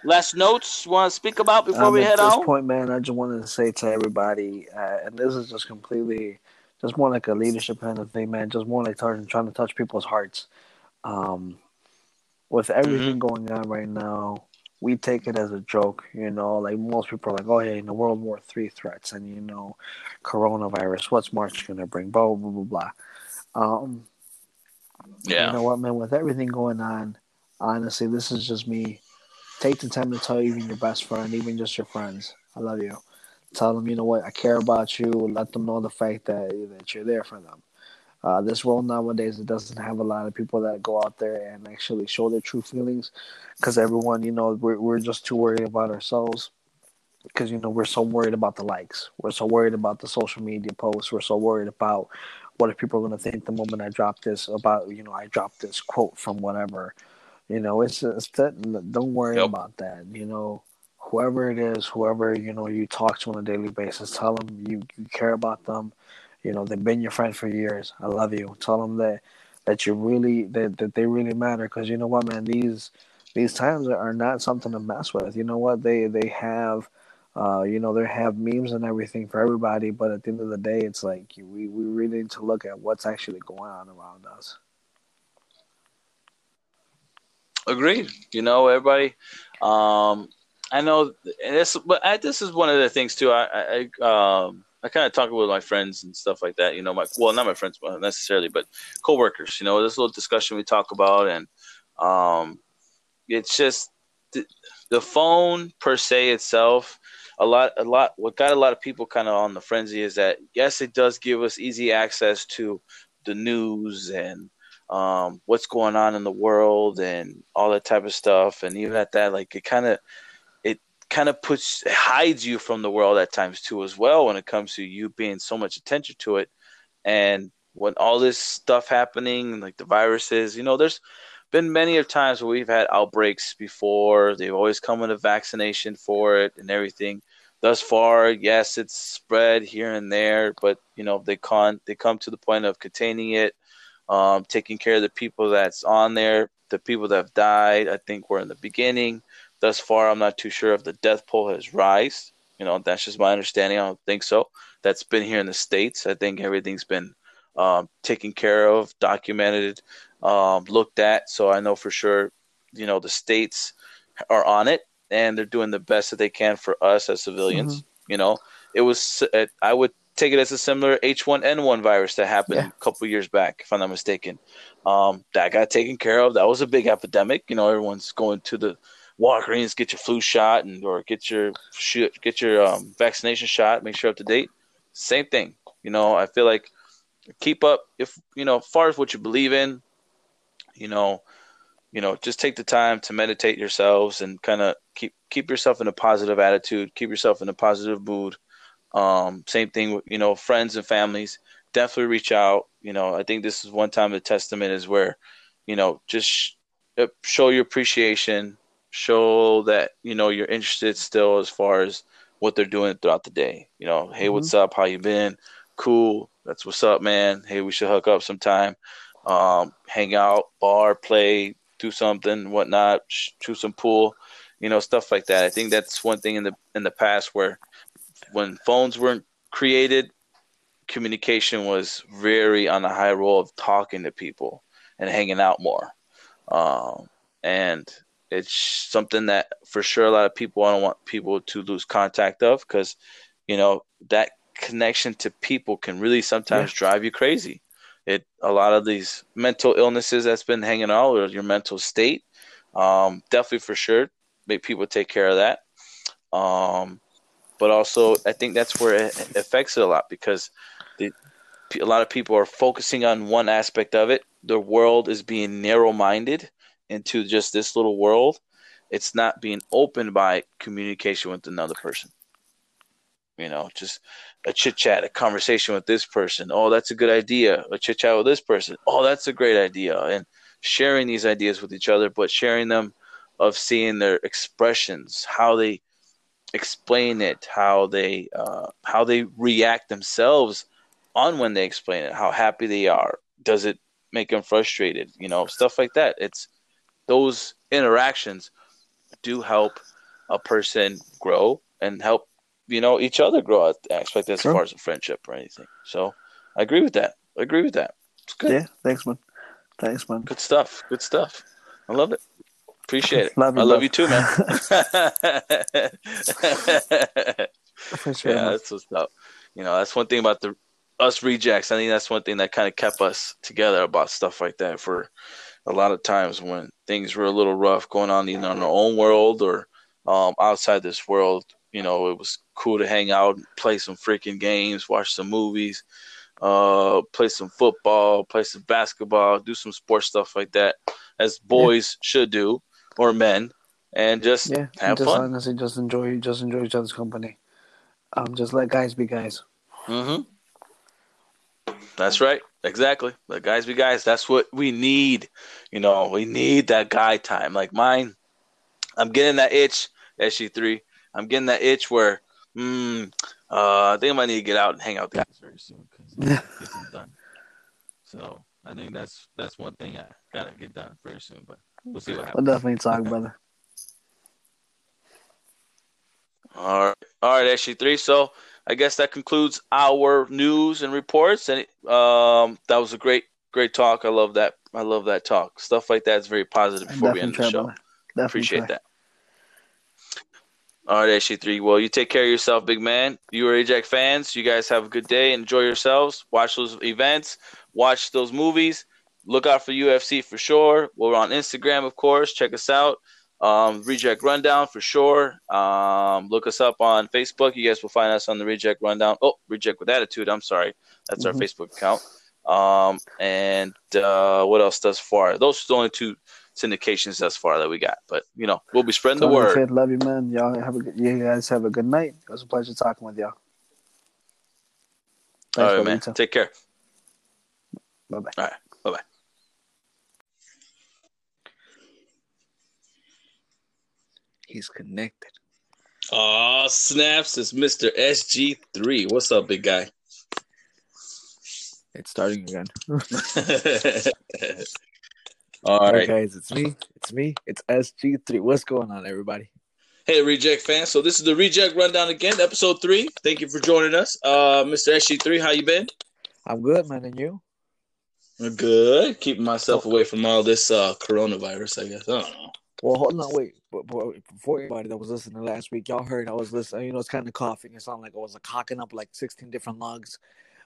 last notes you want to speak about before um, we head out? At this point, man, I just wanted to say to everybody, uh, and this is just completely, just more like a leadership kind of thing, man. Just more like trying, trying to touch people's hearts. Um, with everything mm-hmm. going on right now, we take it as a joke, you know, like most people are like, oh, yeah, in the World War Three threats and, you know, coronavirus, what's March going to bring, blah, blah, blah, blah. Um, yeah. You know what, man, with everything going on, honestly, this is just me. Take the time to tell even your best friend, even just your friends, I love you. Tell them, you know what, I care about you. Let them know the fact that, that you're there for them. Uh, this world nowadays it doesn't have a lot of people that go out there and actually show their true feelings because everyone you know we're, we're just too worried about ourselves because you know we're so worried about the likes. We're so worried about the social media posts. We're so worried about what are people are going to think the moment i drop this about you know i drop this quote from whatever. You know it's just that don't worry yep. about that you know. Whoever it is whoever you know you talk to on a daily basis tell them you, you care about them you know, they've been your friend for years. I love you. Tell them that that you really that, that they really matter because you know what, man, these these times are not something to mess with. You know what? They they have uh, you know, they have memes and everything for everybody, but at the end of the day, it's like we, we really need to look at what's actually going on around us. Agreed. You know, everybody. Um, I know this, but I, this is one of the things too. I, I um, I kind of talk with my friends and stuff like that. You know, my well, not my friends necessarily, but coworkers. You know, this little discussion we talk about, and um, it's just the, the phone per se itself. A lot, a lot. What got a lot of people kind of on the frenzy is that yes, it does give us easy access to the news and um, what's going on in the world and all that type of stuff. And even at that, like it kind of kind of puts hides you from the world at times too as well when it comes to you paying so much attention to it. And when all this stuff happening like the viruses you know there's been many of times where we've had outbreaks before. They've always come with a vaccination for it and everything. Thus far yes it's spread here and there but you know they con they come to the point of containing it um, taking care of the people that's on there. The people that have died i think we're in the beginning Thus far, I'm not too sure if the death toll has rise. You know, that's just my understanding. I don't think so. That's been here in the states. I think everything's been um, taken care of, documented, um, looked at. So I know for sure, you know, the states are on it and they're doing the best that they can for us as civilians. Mm-hmm. You know, it was I would take it as a similar H1N1 virus that happened yeah. a couple years back, if I'm not mistaken. Um, that got taken care of. That was a big epidemic. You know, everyone's going to the Walgreens, get your flu shot and or get your shoot, get your um, vaccination shot. Make sure up to date. Same thing. You know, I feel like keep up if you know, as far as what you believe in. You know, you know, just take the time to meditate yourselves and kind of keep keep yourself in a positive attitude. Keep yourself in a positive mood. Um, same thing with you know friends and families. Definitely reach out. You know, I think this is one time the testament is where, you know, just show your appreciation show that you know you're interested still as far as what they're doing throughout the day. You know, hey, mm-hmm. what's up? How you been? Cool. That's what's up, man. Hey, we should hook up sometime. Um, hang out, bar, play, do something, whatnot, shoot some pool, you know, stuff like that. I think that's one thing in the in the past where when phones weren't created, communication was very on a high roll of talking to people and hanging out more. Um, and it's something that for sure a lot of people I don't want people to lose contact of because you know that connection to people can really sometimes yeah. drive you crazy. It a lot of these mental illnesses that's been hanging out or your mental state. Um, definitely for sure make people take care of that. Um, but also I think that's where it affects it a lot because the, a lot of people are focusing on one aspect of it. The world is being narrow minded into just this little world, it's not being opened by communication with another person. You know, just a chit chat, a conversation with this person. Oh, that's a good idea. A chit chat with this person. Oh, that's a great idea. And sharing these ideas with each other, but sharing them of seeing their expressions, how they explain it, how they uh, how they react themselves on when they explain it, how happy they are. Does it make them frustrated? You know, stuff like that. It's those interactions do help a person grow and help you know each other grow. I expect as sure. far as a friendship or anything. So I agree with that. I agree with that. It's good. Yeah, thanks, man. Thanks, man. Good stuff. Good stuff. I love it. Appreciate it. love you, I love you too, man. sure, yeah, man. that's what's up. You know, that's one thing about the us rejects. I think that's one thing that kind of kept us together about stuff like that for a lot of times when things were a little rough going on either in our own world or um, outside this world, you know, it was cool to hang out, play some freaking games, watch some movies, uh, play some football, play some basketball, do some sports stuff like that, as boys yeah. should do or men, and just yeah, have just fun. Honestly, just enjoy, just enjoy each other's company. Um, just let guys be guys. Mm-hmm. That's right. Exactly. But guys be guys. That's what we need. You know, we need that guy time. Like mine, I'm getting that itch, SG3. I'm getting that itch where, mm, uh, I think I might need to get out and hang out with guys very soon because done. So I think that's that's one thing I gotta get done very soon. But we'll see what happens. We'll definitely talk, brother. All right, all right, SG3. So I guess that concludes our news and reports. And um, that was a great, great talk. I love that. I love that talk. Stuff like that is very positive before we end the show. Appreciate try. that. All right, SG3. Well, you take care of yourself, big man. You are Ajax fans. You guys have a good day. Enjoy yourselves. Watch those events. Watch those movies. Look out for UFC for sure. We're on Instagram, of course. Check us out. Um, Reject Rundown for sure. Um, look us up on Facebook. You guys will find us on the Reject Rundown. Oh, Reject with Attitude. I'm sorry. That's mm-hmm. our Facebook account. Um, and uh, what else does far? Those are the only two syndications thus far that we got. But you know, we'll be spreading So, the word. kid, love you, man. Y'all have a good, you guys have a good night. It was a pleasure talking with y'all. All right, man. Take care. Bye bye. All right. Bye bye. He's connected. Oh snaps! It's Mister SG3. What's up, big guy? It's starting again. All All right, right. guys, it's me. It's me. It's SG3. What's going on, everybody? Hey, Reject fans. So this is the Reject Rundown again, episode three. Thank you for joining us, uh, Mister SG3. How you been? I'm good, man. And you? Good. Keeping myself away from all this uh, coronavirus. I guess. I don't know. Well, hold on, wait. But, but before everybody that was listening last week, y'all heard I was listening. You know, it's kind of coughing. It sounded like I was like, cocking up like 16 different lungs.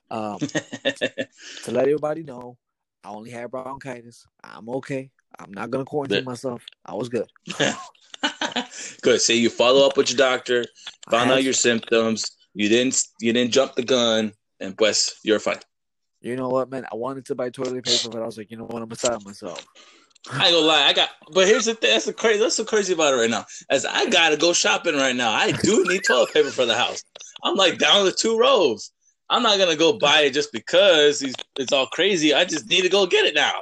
Um, to let everybody know, I only had bronchitis. I'm okay. I'm not gonna quarantine myself. I was good. Good. So you follow up with your doctor, found out your symptoms. You didn't. You didn't jump the gun, and pues, you're fine. You know what, man? I wanted to buy toilet paper, but I was like, you know what? I'm beside myself. I ain't gonna lie, I got. But here's the thing. That's the crazy. That's so crazy about it right now. As I gotta go shopping right now. I do need toilet paper for the house. I'm like down to two rows. I'm not gonna go buy it just because it's all crazy. I just need to go get it now.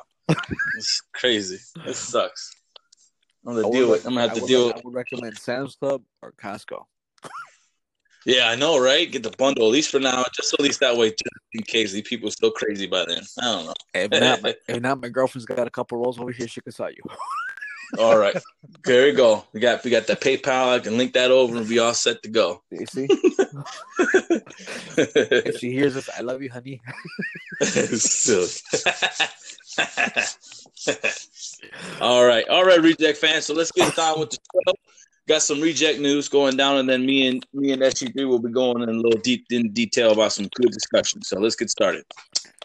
it's crazy. It sucks. I'm gonna deal with. I'm gonna have I to would- deal. I would recommend Sam's Club or Costco. Yeah, I know, right? Get the bundle at least for now, just at least that way, just in case these people are still crazy by then. I don't know. If not, my, if not, my girlfriend's got a couple rolls over here. She can sell you. All right, there we go. We got we got the PayPal. I can link that over and be all set to go. You see? if she hears this, I love you, honey. All right, all right, reject fans. So let's get down with the show. Got some reject news going down, and then me and me and SG3 will be going in a little deep in detail about some good discussion. So let's get started.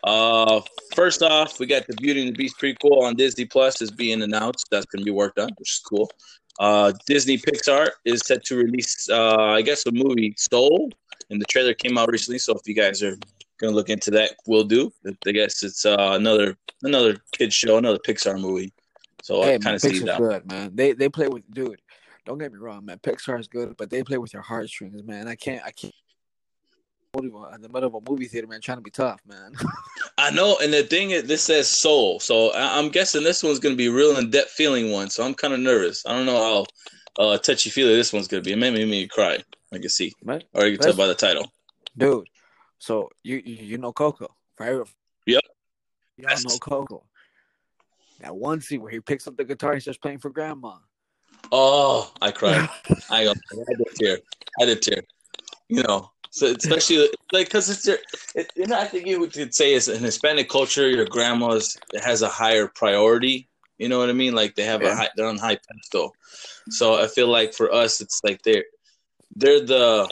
Uh, first off, we got the Beauty and the Beast prequel on Disney Plus is being announced. That's going to be worked on, which is cool. Uh, Disney Pixar is set to release, uh, I guess, a movie Soul, and the trailer came out recently. So if you guys are gonna look into that, we'll do. I guess it's uh, another another kids show, another Pixar movie. So I kind of see that. good, man. They they play with dude. Don't get me wrong, man. Pixar is good, but they play with your heartstrings, man. I can't, I can't. In the middle of a movie theater, man, trying to be tough, man. I know, and the thing is, this says Soul, so I- I'm guessing this one's gonna be a real in depth feeling one. So I'm kind of nervous. I don't know how uh, touchy feely this one's gonna be. It may make me cry. I can see, Man, or you can tell by the title. dude. So you you, you know Coco, right? Yep. Y'all Yes. know Coco. That one scene where he picks up the guitar and starts playing for grandma. Oh, I cried. I, go- I did tear. I did tear. You know, so especially like because it's your, it, you know, I think you could say it's in Hispanic culture, your grandma's has a higher priority. You know what I mean? Like they have a high, they're on high pedestal. So I feel like for us, it's like they're they're the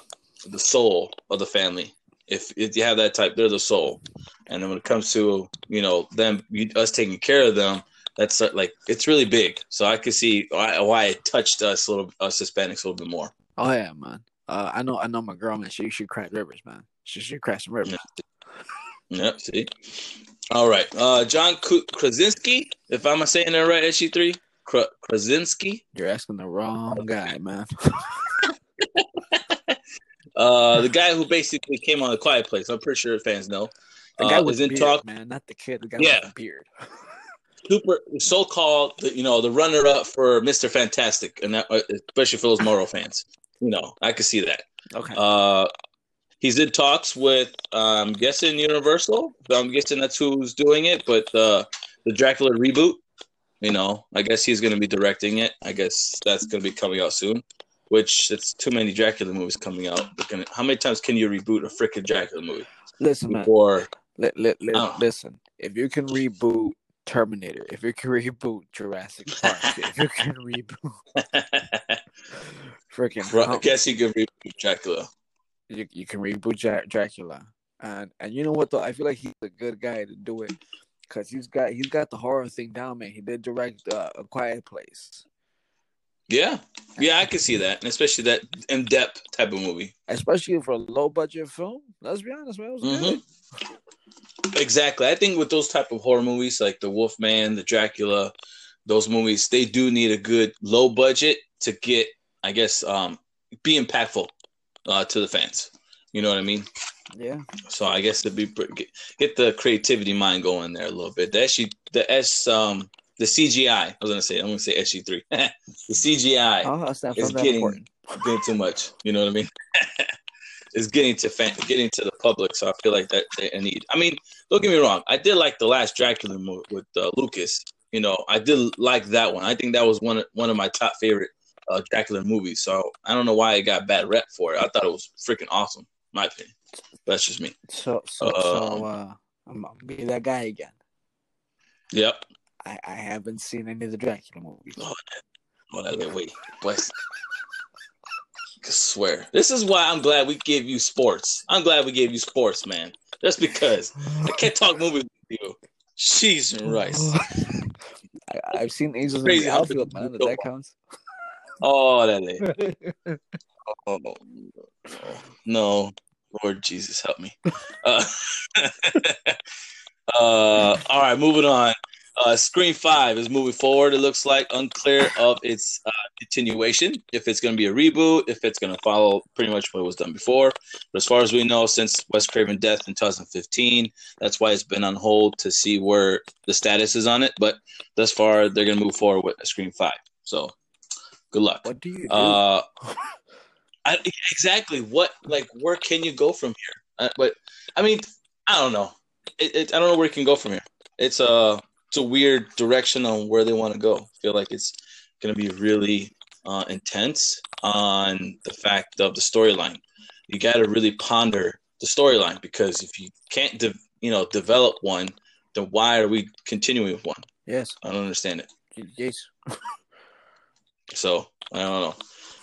the soul of the family. If if you have that type, they're the soul. And then when it comes to you know them, you, us taking care of them, that's uh, like it's really big. So I could see why, why it touched us a little, us Hispanics a little bit more. Oh yeah, man. Uh, I know, I know my girl, man. She should crack rivers, man. She should crack some rivers. Yep. See. All right. Uh, John Krasinski, if I'm saying that right, SG three Kra- Krasinski. You're asking the wrong guy, man. Uh, the guy who basically came on the Quiet Place. I'm pretty sure fans know. The guy Uh, with is the in beard, talk. man, not the kid. The guy Yeah. with the beard. super so-called you know the runner-up for Mr. Fantastic, and that, uh, especially for those Marvel fans. You know, I could see that. Okay. Uh, he's in talks with, I'm guessing Universal. I'm guessing that's who's doing it. But uh, the Dracula reboot, you know, I guess he's going to be directing it. I guess that's going to be coming out soon. Which it's too many Dracula movies coming out. Gonna- how many times can you reboot a freaking Dracula movie listen, man. before? Li- li- li- Oh. Listen, if you can reboot Terminator, if you can reboot Jurassic Park, if you can reboot freaking, Right, I guess you could reboot Dracula. you, you can reboot Dra- Dracula, and and you know what though, I feel like he's a good guy to do it because he's got he's got the horror thing down, man. He did direct uh, a Quiet Place, Yeah, yeah, I can see that, and especially that in-depth type of movie. especially for a low budget film. Let's be honest, man, it was good. Exactly. I think with those type of horror movies, like the Wolfman, the Dracula, those movies they do need a good low budget to get, I guess, um, be impactful uh, to the fans. You know what I mean? Yeah. So I guess to be get, the creativity mind going there a little bit. The SG, the S, um, the CGI. I was gonna say I'm gonna say SG three. the CGI Oh, is getting important. getting too much. You know what I mean? it's getting to fan, getting to the public. So I feel like that they need. I mean, don't get me wrong. I did like the last Dracula movie with uh, Lucas. You know, I did like that one. I think that was one of, one of my top favorite uh, Dracula movies. So I don't know why it got bad rep for it. I thought it was freaking awesome. My opinion. But that's just me. So so so uh, I'm gonna be that guy again. Yep. I, I haven't seen any of the Dracula movies. Whatever. Wait. Bless. I swear. This is why I'm glad we gave you sports. I'm glad we gave you sports, man. Just because I can't talk movies with you. Cheese and rice. I, I've seen Angels in Crazy the outfield, the- man. If that counts. Oh, that is. Oh, no. Lord Jesus, help me. Uh, uh, all right, moving on. Uh, Scream 5 is moving forward. It looks like unclear of its uh, continuation, if it's going to be a reboot, if it's going to follow pretty much what was done before. But as far as we know, since Wes Craven death in 2015, that's why it's been on hold to see where the status is on it. But thus far, they're going to move forward with Scream 5. So good luck. What do you do? Uh, I, exactly. What like where can you go from here? Uh, but I mean, I don't know. It, it, I don't know where it can go from here. It's a it's a weird direction on where they want to go. I feel like it's going to be really uh, intense on the fact of the storyline. You got to really ponder the storyline because if you can't, de- you know, develop one, then why are we continuing with one? yes. I don't understand it. Yes. So I don't know.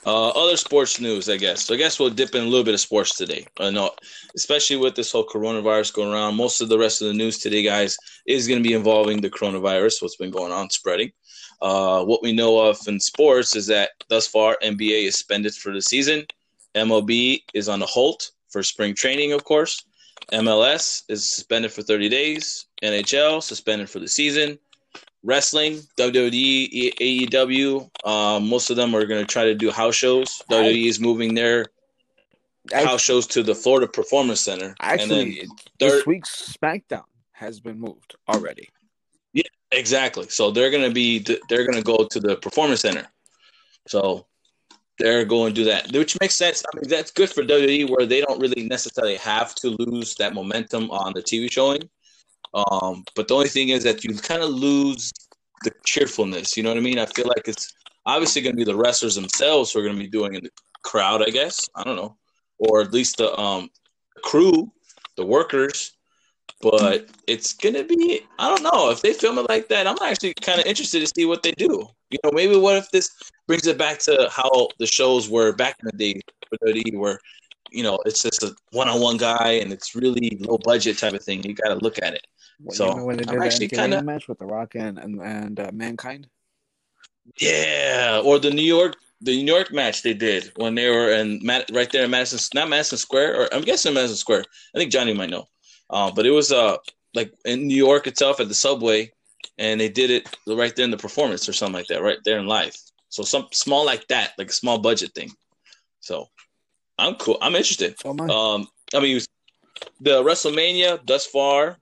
Uh, other sports news, I guess. So I guess we'll dip in a little bit of sports today. I know, especially with this whole coronavirus going around. Most of the rest of the news today, guys, is going to be involving the coronavirus. What's been going on, spreading. Uh, what we know of in sports is that thus far NBA is suspended for the season. MLB is on a halt for spring training, of course. MLS is suspended for 30 days. NHL suspended for the season wrestling, WWE, AEW. Um, most of them are going to try to do house shows. WWE is moving their I- house shows to the Florida Performance Center. Actually, and then this third, week's SmackDown has been moved already. Yeah, exactly. So they're going to be they're going to go to the Performance Center. So they're going to do that, which makes sense. I mean, that's good for WWE where they don't really necessarily have to lose that momentum on the TV showing. Um, but the only thing is that you kind of lose the cheerfulness. You know what I mean? I feel like it's obviously going to be the wrestlers themselves who are going to be doing in the crowd. I guess I don't know, or at least the um crew, the workers. But it's gonna be I don't know if they film it like that. I'm actually kind of interested to see what they do. You know, maybe what if this brings it back to how the shows were back in the day for WWE, where you know it's just a one-on-one guy and it's really low budget type of thing. You got to look at it. When, So, you know I'm actually kinda- kinda... match with The Rock and and, and uh, Mankind. Yeah, or the New York the New York match they did when they were in right there in Madison, not Madison Square, or I'm guessing Madison Square. I think Johnny might know, uh, but it was uh like in New York itself at the subway, and they did it right there in the performance or something like that, right there in live. So some small like that, like a small budget thing. So I'm cool. I'm interested. I. Um, I mean, the WrestleMania thus far,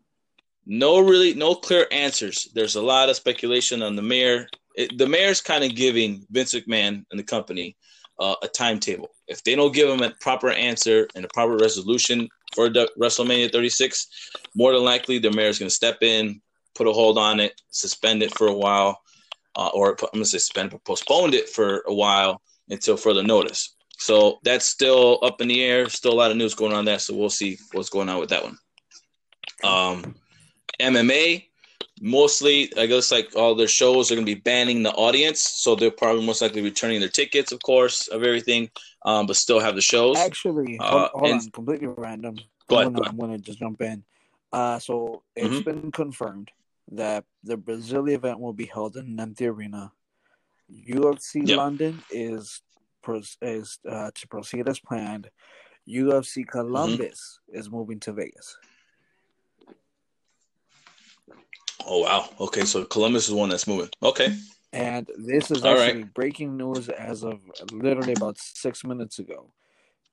no really, no clear answers. There's a lot of speculation on the mayor. It, the mayor's kind of giving Vince McMahon and the company uh, a timetable. If they don't give him a proper answer and a proper resolution for the WrestleMania 36, more than likely the mayor's going to step in, put a hold on it, suspend it for a while, uh, or I'm going to say suspend, but postponed it for a while until further notice. So that's still up in the air. Still a lot of news going on there. So we'll see what's going on with that one. Um, MMA, mostly, I guess like all their shows are going to be banning the audience. So they're probably most likely returning their tickets, of course, of everything, um, but still have the shows. Actually, uh, hold, hold and- on, completely random. Go I'm ahead. I'm gonna just jump in. Uh, so it's Mhm. been confirmed that the Brazil event will be held in an empty arena. UFC Yep. London is is uh, to proceed as planned. UFC Columbus Mm-hmm. is moving to Vegas. Oh wow. Okay, so Columbus is one that's moving. Okay. And this is All right. actually breaking news as of literally about six minutes ago.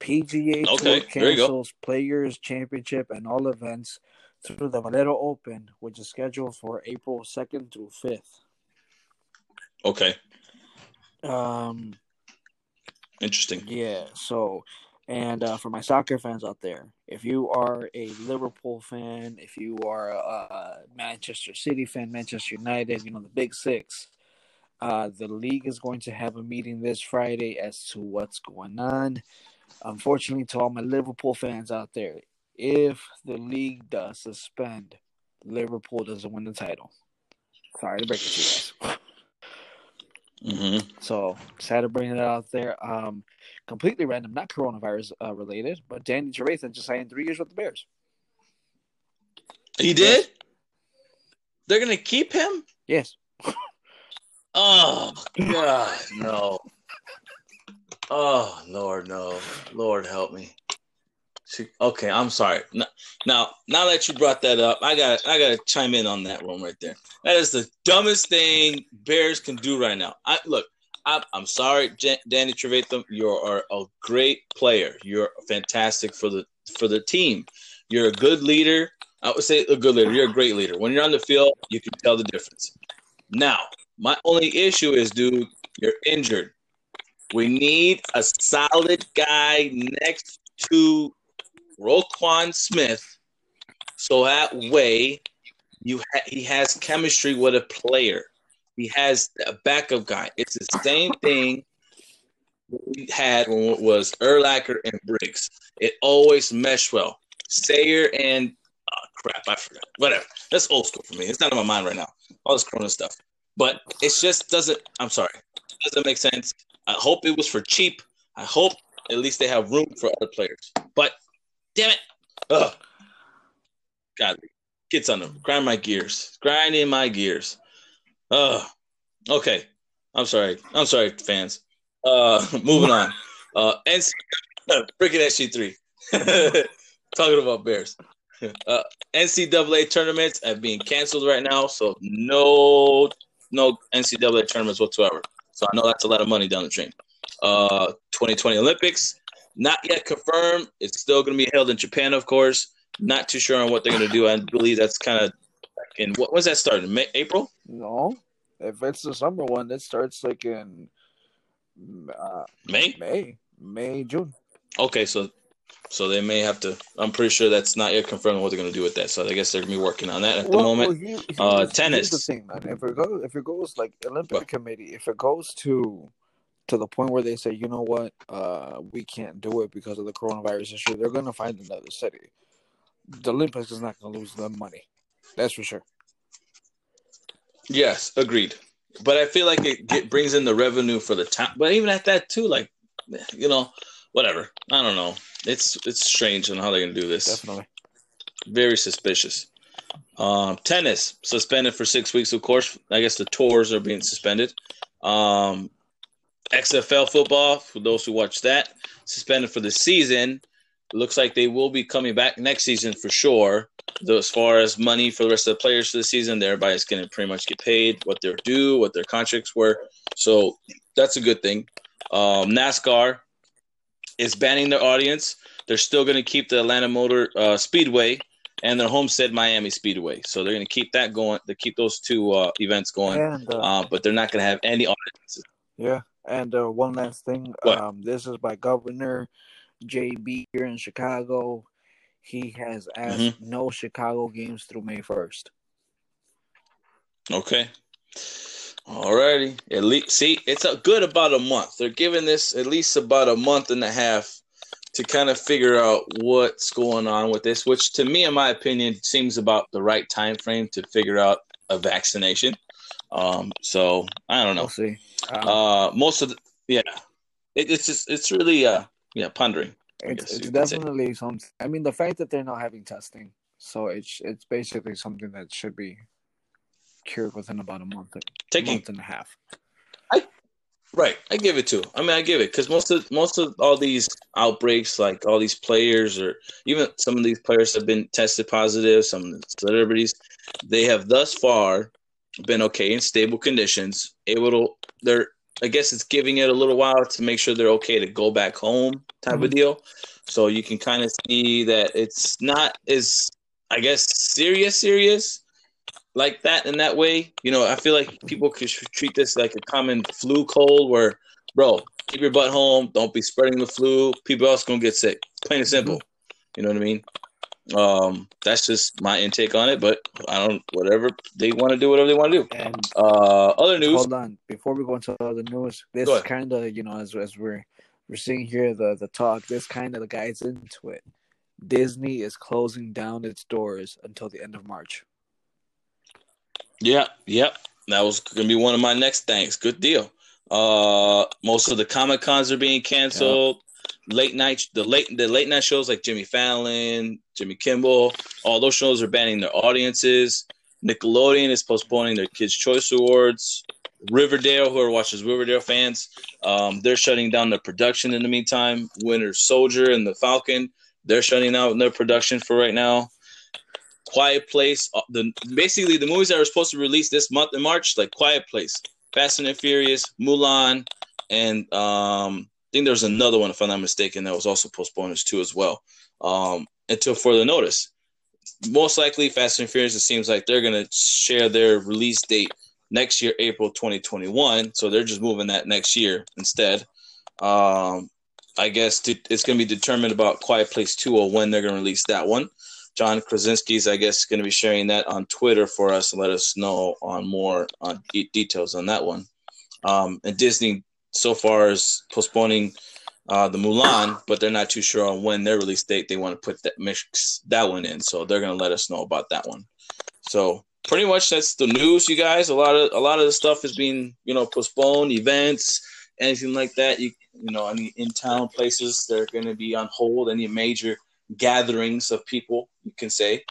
PGA Okay, Tour there you go. cancels Players Championship and all events through the Valero Open, which is scheduled for April 2nd through 5th. Okay. Um, Interesting. yeah, so, and uh, for my soccer fans out there, if you are a Liverpool fan, if you are a Manchester City fan, Manchester United, you know, the big six, uh, the league is going to have a meeting this Friday as to what's going on. Unfortunately, to all my Liverpool fans out there, if the league does suspend, Liverpool doesn't win the title. Sorry to break it to you guys. hmm So sad to bring it out there. Um, completely random, not coronavirus uh, related, but Danny Trevathan just signed three years with the Bears. He did? They're gonna keep him? Yes. Oh God, no. Oh Lord, no. Lord help me. Okay, I'm sorry. Now, now, that you brought that up, I got I got to chime in on that one right there. That is the dumbest thing Bears can do right now. I look. I'm, I'm sorry, Danny Trevathan. You are a great player. You're fantastic for the for the team. You're a good leader. I would say a good leader. You're a great leader. When you're on the field, you can tell the difference. Now, my only issue is, dude, you're injured. We need a solid guy next to Roquan Smith, so that way you ha- he has chemistry with a player. He has a backup guy. It's the same thing we had when it was Urlacher and Briggs. It always meshed well. Sayer and oh, crap, I forgot. Whatever. That's old school for me. It's not in my mind right now. All this Corona stuff. But it just doesn't. I'm sorry. It doesn't make sense. I hope it was for cheap. I hope at least they have room for other players. But damn it. Ugh. God, gets on them. Grind my gears. Grinding my gears. Ugh. Okay. I'm sorry. I'm sorry, fans. Uh, moving on. Uh, NC, freaking SG3. Talking about Bears. Uh, NCAA tournaments are being canceled right now, so no, no NCAA tournaments whatsoever. So I know that's a lot of money down the drain. Uh, 2020 Olympics, not yet confirmed. It's still going to be held in Japan, of course. Not too sure on what they're going to do. I believe that's kind of in what was that starting? May, April? No. If it's the summer one, it starts like in uh, May? May, May, June. Okay, so so they may have to. I'm pretty sure that's not yet confirmed what they're going to do with that. So I guess they're going to be working on that at the moment. well, here- here's- Uh, tennis. the thing, man. If it goes, if it goes like Olympic What? committee, if it goes to to the point where they say, you know what, uh, we can't do it because of the coronavirus issue, they're gonna find another city. The Olympics is not gonna lose them money. That's for sure. Yes, agreed. But I feel like it get, brings in the revenue for the town. But even at that too, like you know, whatever. I don't know. It's it's strange on how they're going to do this. Definitely. Very suspicious. Um, tennis suspended for six weeks. Of course, I guess the tours are being suspended. Um, XFL football, for those who watch that, suspended for the season. Looks like they will be coming back next season for sure. Though as far as money for the rest of the players for the season, everybody's going to pretty much get paid what they're due, what their contracts were. So that's a good thing. Um, NASCAR is banning their audience. They're still going to keep the Atlanta Motor uh, Speedway and their Homestead Miami Speedway. So they're going to keep that going. They keep those two uh, events going, And uh, uh, but they're not going to have any audiences. Yeah, and uh, one last thing. Um, this is by Governor JB here in Chicago. He has asked Mm-hmm. no Chicago games through May first. Okay. Alrighty. At least see, it's a good about a month. They're giving this at least about a month and a half to kind of figure out what's going on with this, which to me, in my opinion, seems about the right time frame to figure out a vaccination. Um, so I don't know. We'll see. Um, Uh, most of the yeah, it, it's just it's really uh yeah pondering. It's, it's definitely something. I mean, the fact that they're not having testing, so it's it's basically something that should be cured within about a month, a Taking month and a half. I Right, I give it to. I mean, I give it because most of most of all these outbreaks, like all these players, or even some of these players have been tested positive. Some celebrities, they have thus far been okay in stable conditions. Able to, they're. I guess it's giving it a little while to make sure they're okay to go back home, type Mhm. of deal. So you can kind of see that it's not as, I guess, serious, serious like that in that way. You know, I feel like people could treat this like a common flu cold where, bro, keep your butt home. Don't be spreading the flu. People else gonna get sick. Plain and simple. You know what I mean? Um, that's just my intake on it, but I don't whatever they want to do, whatever they want to do. And Uh, other news. hold on, before we go into other news, this kind of you know as as we're we're seeing here the the talk, this kind of guides into it. Disney is closing down its doors until the end of March. Yeah, yep. That was gonna be one of my next things. Good deal. Uh, most of the comic cons are being canceled. Late night, the late the late night shows like Jimmy Fallon, Jimmy Kimmel, all those shows are banning their audiences. Nickelodeon is postponing their Kids Choice Awards. Riverdale, whoever watches Riverdale fans, um, they're shutting down their production in the meantime. Winter Soldier and the Falcon, they're shutting down their production for right now. Quiet Place, uh, the basically the movies that are supposed to release this month in March, like Quiet Place, Fast and Furious, Mulan, and um, think there's another one if I'm not mistaken that was also postponed too as well. Um, until further notice. Most likely, Fast and Furious. It seems like they're gonna share their release date next year, April 2021. So they're just moving that next year instead. Um, I guess to, it's gonna be determined about Quiet Place 2 or when they're gonna release that one. John Krasinski's, I guess, going to be sharing that on Twitter for us and let us know on more on de- details on that one. Um, and Disney so far is postponing uh, the Mulan, but they're not too sure on when their release date they want to put that mix that one in. So they're to let us know about that one. So pretty much that's the news, you guys. A lot of a lot of the stuff is being you know postponed, events, anything like that. You you know, any in town places they're to be on hold. Any major gatherings of people, you can say.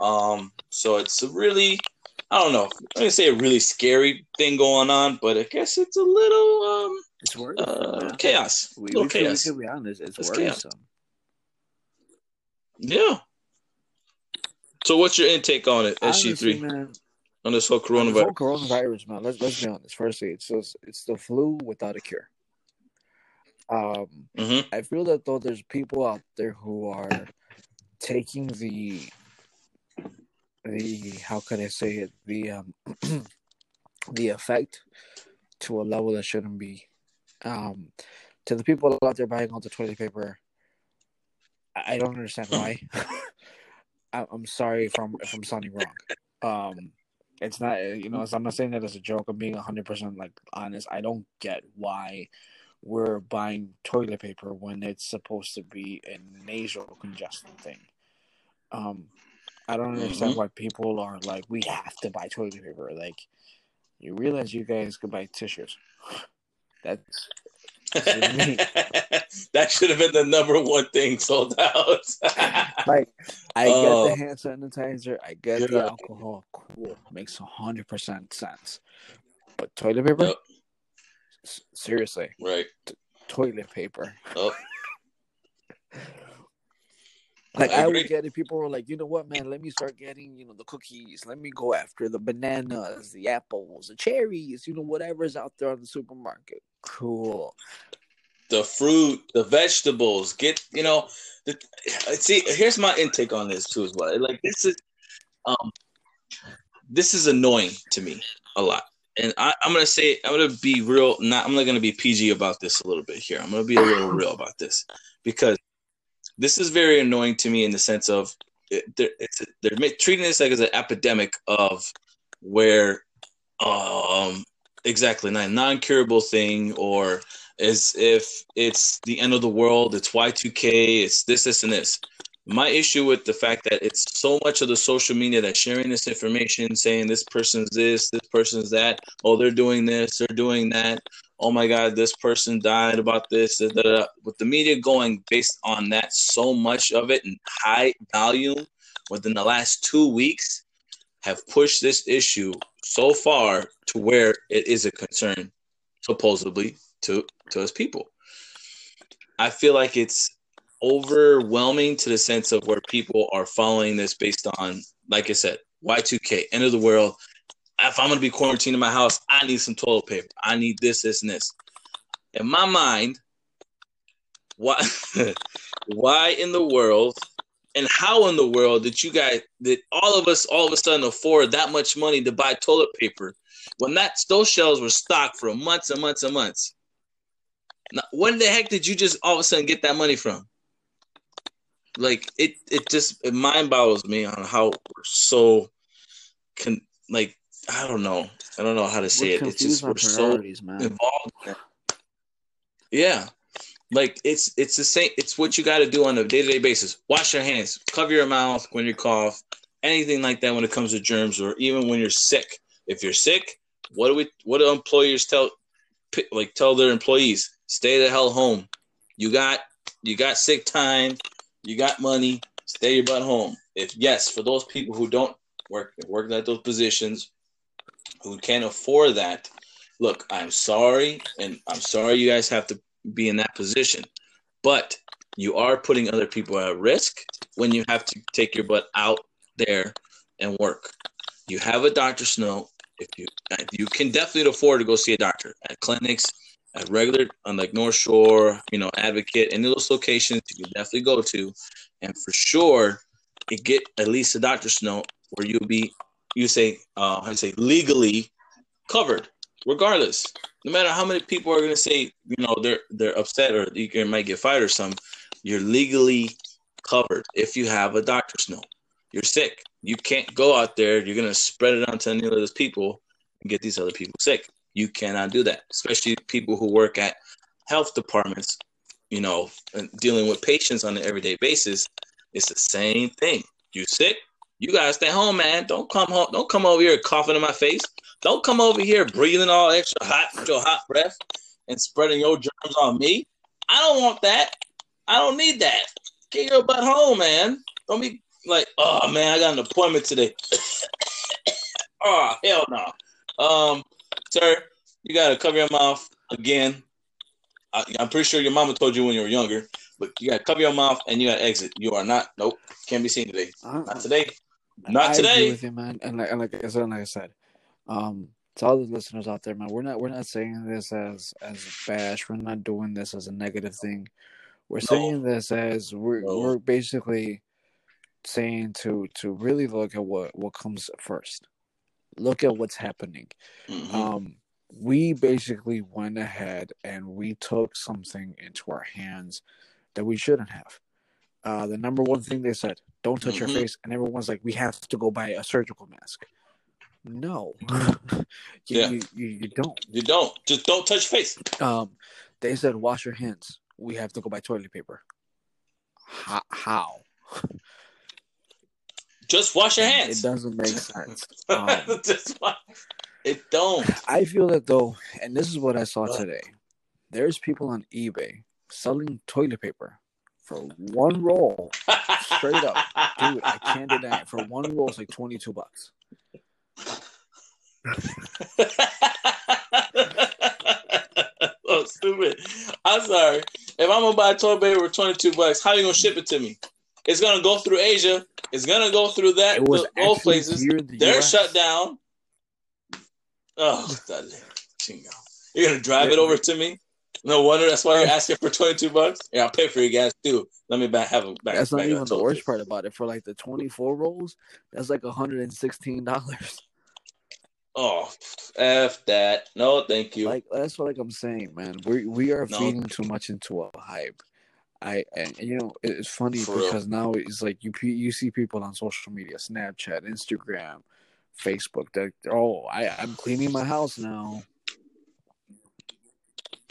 Um, so it's really, I don't know, I'm gonna say a really scary thing going on, but I guess it's a little um, It's worrisome. uh, chaos. We, little we, we chaos. should be honest. It's, It's chaos. worrisome. Yeah. So what's your intake on it, Honestly, SG3, on this whole coronavirus? whole coronavirus, man. Let's let's be honest. Firstly, it's just, it's the flu without a cure. Um, hmm I feel that though there's people out there who are taking the the how can I say it the um the effect to a level that shouldn't be. Um, to the people out there buying all the toilet paper, I don't understand why. I'm sorry if I'm if I'm sounding wrong. Um, it's not you know I'm not saying that as a joke. I'm being 100 percent like honest. I don't get why we're buying toilet paper when it's supposed to be a nasal congestion thing. Um, I don't understand Mhm. why people are like, we have to buy toilet paper. Like, you realize you guys could buy tissues. That's that should have been the number one thing sold out. like, I Oh. get the hand sanitizer, I get the alcohol. Cool, makes hundred percent sense. But toilet paper, Yep. S- seriously, right. toilet paper. Oh, Like I I, would get it. People were like, you know what, man? Let me start getting, you know, the cookies. Let me go after the bananas, the apples, the cherries. You know, whatever's out there on the supermarket. Cool. the fruit, the vegetables. Get you know. The, see, here's my intake on this too as well. Like this is, um, this is annoying to me a lot, and I, I'm gonna say I'm gonna be real. Not I'm not gonna be PG about this a little bit here. I'm gonna be a little real about this because this is very annoying to me in the sense of it, they're, they're treating this like as an epidemic of where, um, exactly not non-curable thing or as if it's the end of the world, it's Y2K, it's this, this, and this. My issue with the fact that it's so much of the social media that's sharing this information, saying this person's this, this person's that, oh, they're doing this, they're doing that, oh my God, this person died about this, da, da, da. with the media going based on that, so much of it in high volume within the last two weeks have pushed this issue so far to where it is a concern supposedly to to his people. I feel like it's overwhelming to the sense of where people are following this based on, like I said, Y2K, end of the world. If I'm to be quarantined in my house, I need some toilet paper. I need this, this, and this. In my mind, why, why in the world, and how in the world did you guys, did all of us all of a sudden afford that much money to buy toilet paper when that those shelves were stocked for months and months and months? Now, when the heck did you just all of a sudden get that money from? Like it, it just it mind boggles me on how we're so, con, like I don't know, I don't know how to say We're it. It's just we're so man. involved. in. Yeah, like it's it's the same. It's what you got to do on a day to day basis. Wash your hands, cover your mouth when you cough, anything like that when it comes to germs, or even when you're sick. If you're sick, what do we? What do employers tell? Like tell their employees, stay the hell home. You got you got sick time, you got money, stay your butt home. If yes, for those people who don't work work at those positions, who can't afford that, look, I'm sorry, and I'm sorry you guys have to be in that position, but you are putting other people at risk when you have to take your butt out there and work. You have a doctor's note. If you you can definitely afford to go see a doctor at clinics, at regular on like North Shore, you know, Advocate, any of those locations you can definitely go to, and for sure, get at least a doctor's note where you'll be you say uh to say legally covered regardless. No matter how many people are going to say you know they're they're upset or you might get fired or something you're legally covered if you have a doctor's note. You're sick. You can't go out there. You're going to spread it onto any of those people and get these other people sick. You cannot do that especially people who work at health departments you know dealing with patients on an everyday basis. It's the same thing. You sick you gotta stay home, man. Don't come home. Don't come over here coughing in my face. Don't come over here breathing all extra hot with your hot breath and spreading your germs on me. I don't want that. I don't need that. Get your butt home, man. Don't be like, oh man, I got an appointment today. oh hell no. Um, sir, you gotta cover your mouth again. I, I'm pretty sure your mama told you when you were younger, but you gotta cover your mouth and you gotta exit. You are not. Nope, can't be seen today. I- Not today. Not I today. Agree with you, man. And like, and like I said, like I said, um, to all the listeners out there, man, we're not we're not saying this as as a bash. We're not doing this as a negative thing. We're No. saying this as we're No. we're basically saying to to really look at what what comes first. Look at what's happening. Mhm. Um, we basically went ahead and we took something into our hands that we shouldn't have. Uh, the number one thing they said, don't touch Mhm. your face. And everyone's like, we have to go buy a surgical mask. No, you, Yeah. you, you, you don't. You don't. Just don't touch your face. Um, they said, wash your hands. We have to go buy toilet paper. How? how? Just wash your hands. It doesn't make sense. Um, Just wash. It don't. I feel that though, and this is what I saw today. There's people on eBay selling toilet paper for one roll. Straight up. Dude, I can't deny it. For one roll, it's like 22 bucks. oh, stupid. I'm sorry. If I'm gonna buy a toilet paper for 22 bucks, how are you gonna ship it to me? It's gonna go through Asia. It's gonna go through that It was the old places. the They're US. shut down. Oh. You're gonna drive it over to me? No wonder that's why you're asking for 22 bucks. Yeah, I'll pay for your gas too. Let me back have a back. That's not back even the worst paper. part about it. For like the 24 rolls, that's like $116. Oh, f that. No, thank you. Like that's what like I'm saying, man. We we are No. feeding too much into a hype. I and you know it's funny For real. because now it's like you you see people on social media, Snapchat, Instagram, Facebook. That oh, I I'm cleaning my house now.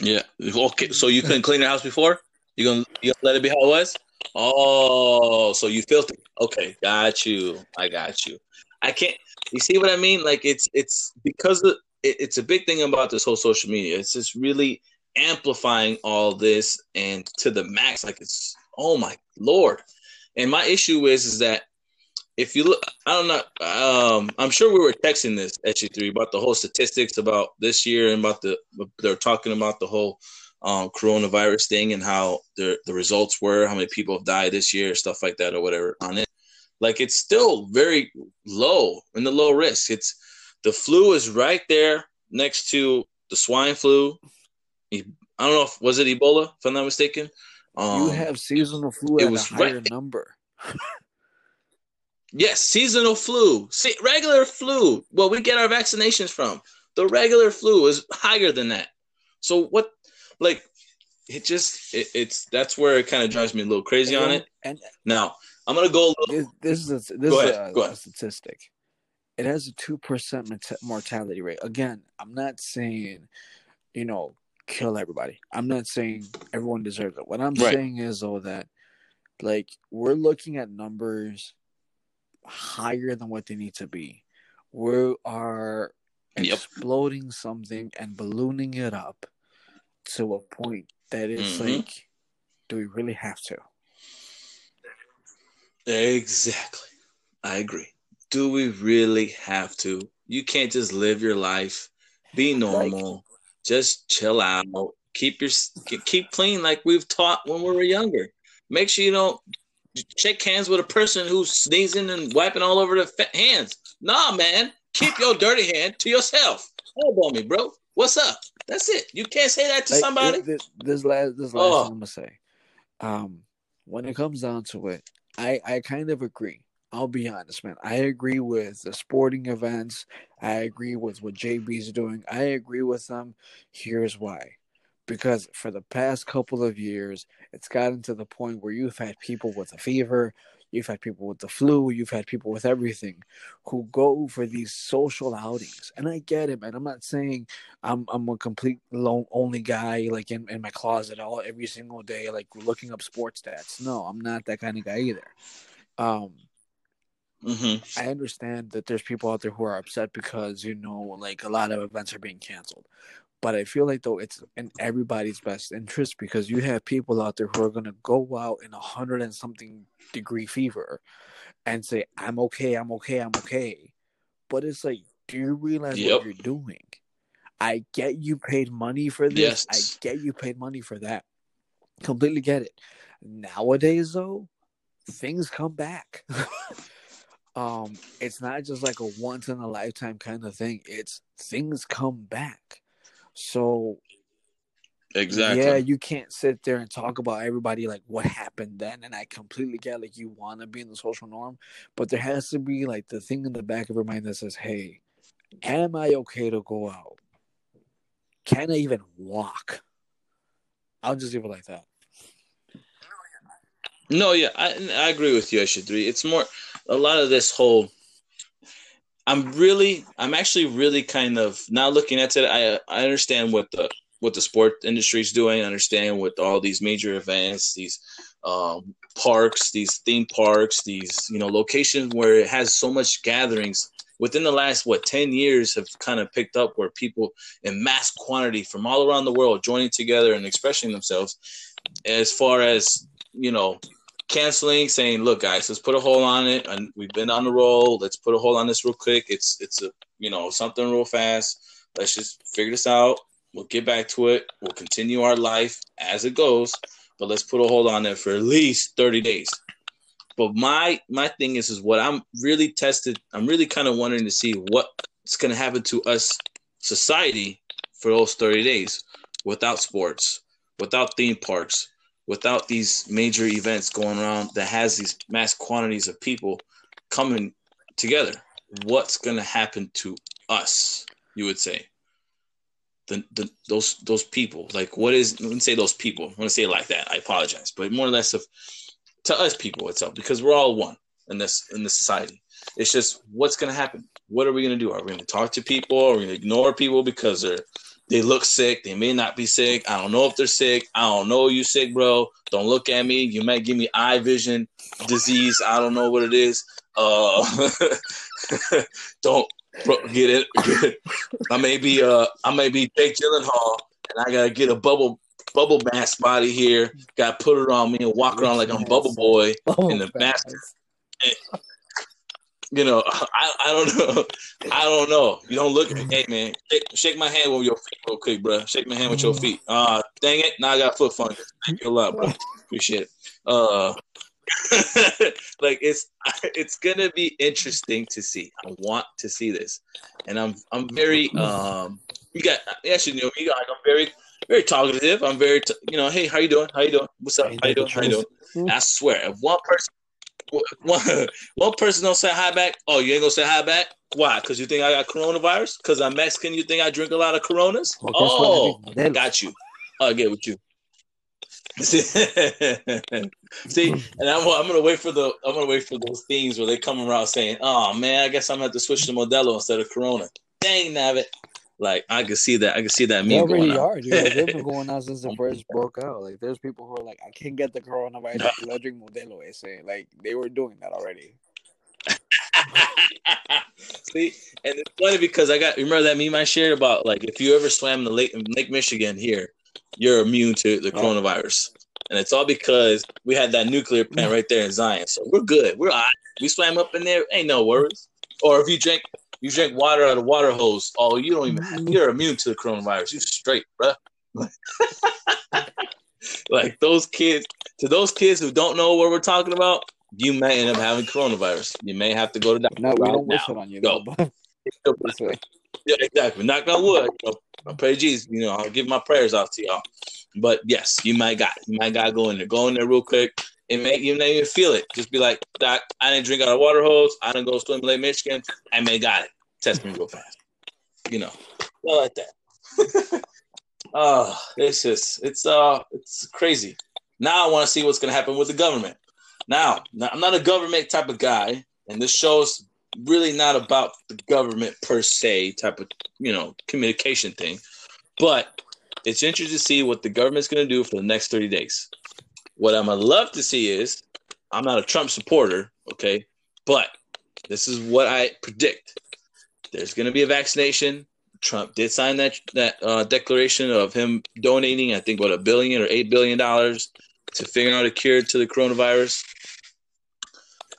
Yeah. Okay. So you couldn't clean your house before? You gonna you gonna let it be how it was? Oh, so you filthy. Okay, got you. I got you. I can't. You see what I mean? Like it's it's because of, it, it's a big thing about this whole social media. It's just really amplifying all this and to the max. Like it's oh my lord. And my issue is is that if you look, I don't know. Um, I'm sure we were texting this SG3 about the whole statistics about this year and about the they're talking about the whole um, coronavirus thing and how the the results were, how many people have died this year, stuff like that, or whatever on it. Like it's still very low in the low risk. It's the flu is right there next to the swine flu. I don't know if was it Ebola, if I'm not mistaken. Um, you have seasonal flu it at a higher right. number. yes, seasonal flu, See, regular flu. Well, we get our vaccinations from the regular flu is higher than that. So what, like, it just it, it's that's where it kind of drives me a little crazy and, on it. And now I'm gonna go. Little, this, this, is a, this go is ahead, a, a statistic. It has a two percent mortality rate. Again, I'm not saying, you know, kill everybody. I'm not saying everyone deserves it. What I'm right. saying is though that like we're looking at numbers higher than what they need to be. We are yep. exploding something and ballooning it up to a point that it's mm-hmm. like, do we really have to? Exactly. I agree. Do we really have to? You can't just live your life, be normal, like, just chill out, keep your keep clean like we've taught when we were younger. Make sure you don't shake hands with a person who's sneezing and wiping all over the hands. Nah, man, keep your dirty hand to yourself. Hold on me, bro. What's up? That's it. You can't say that to like, somebody. This, this last this last oh. thing I'm gonna say. Um, when it comes down to it, I I kind of agree. I'll be honest, man. I agree with the sporting events. I agree with what JB's doing. I agree with them. Here's why. Because for the past couple of years, it's gotten to the point where you've had people with a fever, you've had people with the flu, you've had people with everything who go for these social outings. And I get it, man. I'm not saying I'm I'm a complete lone only guy like in, in my closet all every single day, like looking up sports stats. No, I'm not that kind of guy either. Um Mm-hmm. I understand that there's people out there who are upset because you know, like a lot of events are being canceled. But I feel like though it's in everybody's best interest because you have people out there who are gonna go out in a hundred and something degree fever and say, "I'm okay, I'm okay, I'm okay," but it's like, do you realize yep. what you're doing? I get you paid money for this. Yes. I get you paid money for that. Completely get it. Nowadays, though, things come back. um it's not just like a once in a lifetime kind of thing it's things come back so exactly. yeah you can't sit there and talk about everybody like what happened then and i completely get like you want to be in the social norm but there has to be like the thing in the back of your mind that says hey am i okay to go out? Can i even walk? I'll just leave it like that. No yeah i, I agree with you SG3 it's more a lot of this whole I'm really I'm actually really kind of now looking at it. I I understand what the what the sport industry is doing, I understand what all these major events, these um, parks, these theme parks, these you know locations where it has so much gatherings. Within the last what 10 years have kind of picked up where people in mass quantity from all around the world joining together and expressing themselves as far as you know canceling, saying, "Look, guys, let's put a hold on it, and we've been on the roll. Let's put a hold on this real quick. It's it's a you know something real fast. Let's just figure this out. We'll get back to it. We'll continue our life as it goes, but let's put a hold on it for at least thirty days." But my my thing is is what I'm really tested. I'm really kind of wondering to see what's going to happen to us society for those 30 days without sports, without theme parks, without these major events going around that has these mass quantities of people coming together, what's going to happen to us? You would say the, the those those people like what is let me say those people. I want to say it like that. I apologize, but more or less of to us people itself because we're all one in this in this society. It's just what's going to happen. What are we going to do? Are we going to talk to people? Are we going to ignore people because they're they look sick. They may not be sick. I don't know if they're sick. I don't know you sick, bro. Don't look at me. You might give me eye vision disease. I don't know what it is. Uh, don't get it. Get, I may be uh I may be Jake Gyllenhaal and I gotta get a bubble bubble mask body here. Gotta put it on me and walk around like I'm Bubble Boy in the mask. You know, I, I don't know. I don't know. You don't look at me. Hey, man, shake, shake my hand with your feet real quick, bro. Shake my hand with your feet. Uh, dang it. Now I got foot fungus. Thank you a lot, bro. Appreciate it. Uh, like it's it's gonna be interesting to see. I want to see this, and I'm I'm very um. You got actually, you know, you got, I'm very very talkative. I'm very, t- you know, hey, how you doing? How you doing? What's up? How you doing? How you doing? And I swear, if one person, one, one person don't say hi back, oh, you ain't gonna say hi back? Why? Because you think I got coronavirus? Because I'm Mexican? You think I drink a lot of Coronas? Well, oh, I got you. I'll get with you. See, See, and I'm, I'm gonna wait for the I'm gonna wait for those themes where they come around saying, "Oh man, I guess I'm gonna have to switch to Modelo instead of Corona." Dang, nabbit! Like I can see that. I can see that They meme already going on. are, dude. Like, they've been going on since the first broke out. Like, there's people who are like, I can't get the coronavirus because I drink Modelo. Ese. Like, they were doing that already. See, and it's funny because I got remember that meme I shared about like if you ever swam in the lake Lake Michigan here, you're immune to the Oh. coronavirus, and it's all because we had that nuclear plant mm. right there in Zion. So we're good. We're all right. we swam up in there, ain't no worries. Or if you drink you drink water out of water hose, oh you don't even mm-hmm. you're immune to the coronavirus. You straight, bruh. like those kids to those kids who don't know what we're talking about, you may end up having coronavirus. You may have to go to the No, we don't wish it on you, Go. though. But this way. Yeah, exactly. Knock on wood. You know, I pray Jesus. You know, I'll give my prayers out to y'all. But yes, you might got you might got to go in there. Go in there real quick. And make you may even feel it. Just be like, Doc, I didn't drink out of water hose. I didn't go swim in Lake Michigan. I may got it. Test me real fast. You know, not like that. oh, it's just it's uh it's crazy. Now I want to see what's gonna happen with the government. Now, now, I'm not a government type of guy, and this show's really not about the government per se type of you know communication thing, but it's interesting to see what the government's going to do for the next 30 days. What I'm gonna love to see is I'm not a Trump supporter, okay, but this is what I predict. There's to be a vaccination. Trump did sign that that uh, declaration of him donating, I think, what a billion or eight billion dollars to figure out a cure to the coronavirus.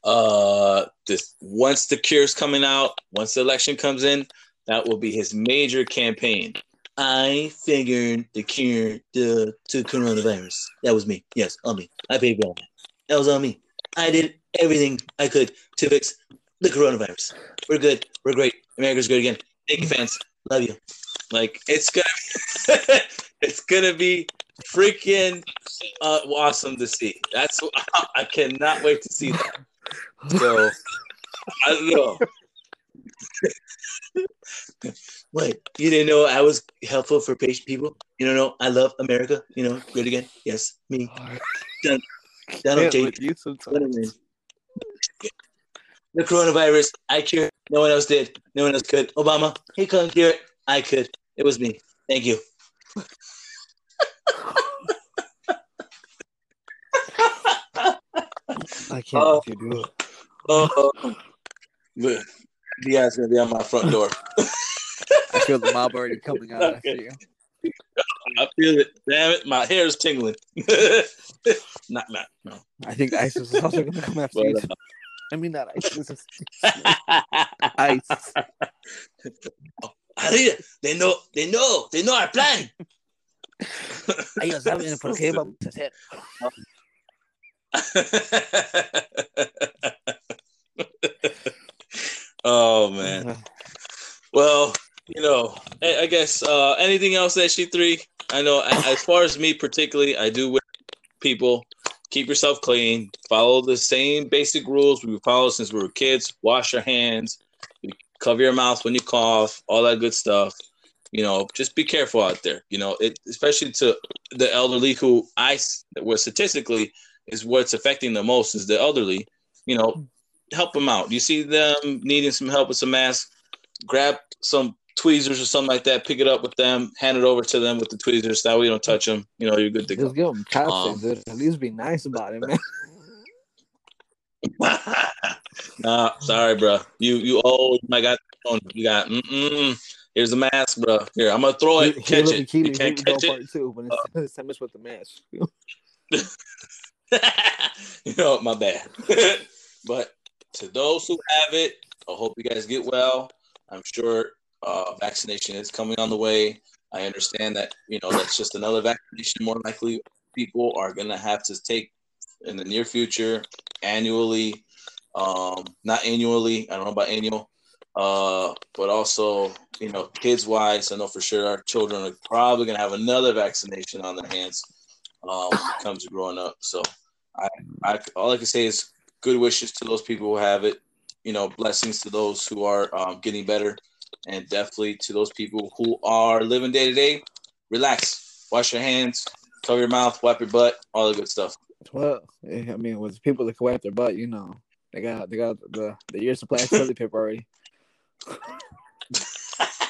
Uh, this once the cure's coming out, once the election comes in, that will be his major campaign. I figured the cure to, to coronavirus. That was me. Yes, on me. I paid for that. That was on me. I did everything I could to fix the coronavirus. We're good. We're great. America's good again. Thank you, fans. Love you. Like it's gonna, it's gonna be freaking uh, awesome to see. That's I cannot wait to see that. So I don't know. Wait, you didn't know I was helpful for patient people? You don't know I love America. You know, good again. Yes, me. Donald J. you sometimes. The coronavirus, I cured. No one else did. No one else could. Obama, he couldn't cure it. I could. It was me. Thank you. I can't Oh. let you do it. Oh, guy's gonna be on my front door. I feel the mob already coming out after you. I feel it. Damn it, my hair is tingling. not, not, no. I think ISIS is also going to come after But, you. uh, I mean, not ISIS. ICE. They know, they know, they know our plan. Ellos saben por qué vamos a hacer. Oh man. Well, you know, I, I guess uh, anything else that SG3. I know a- as far as me particularly, I do with people keep yourself clean. Follow the same basic rules we follow since we were kids. Wash your hands. Cover your mouth when you cough. All that good stuff. You know, just be careful out there. You know, it especially to the elderly who I s- where statistically is what's affecting the most is the elderly. You know, help them out. You see them needing some help with some masks, grab some tweezers or something like that, pick it up with them, hand it over to them with the tweezers. That way you don't touch them. You know, you're good to go. Just give them chopsticks, Um, dude. At least be nice about it, man. nah, sorry, bro. You you oh my god, you got mm-mm. here's a mask, bro. Here, I'm gonna throw it, catch it. You can't catch it. part two, but it's, it's time with the mask. you know, my bad. but to those who have it, I hope you guys get well. I'm sure uh, vaccination is coming on the way. I understand that you know that's just another vaccination. More likely, people are gonna have to take in the near future annually, um, not annually. I don't know about annual, uh, but also you know kids wise. I know for sure our children are probably gonna have another vaccination on their hands um, when it comes to growing up. So I, I all I can say is good wishes to those people who have it. You know, blessings to those who are um, getting better, and definitely to those people who are living day to day. Relax, wash your hands, cover your mouth, wipe your butt, all the good stuff. Well, eh, I mean, with people that can wipe their butt, you know, they got they got the the year supply of toilet paper already.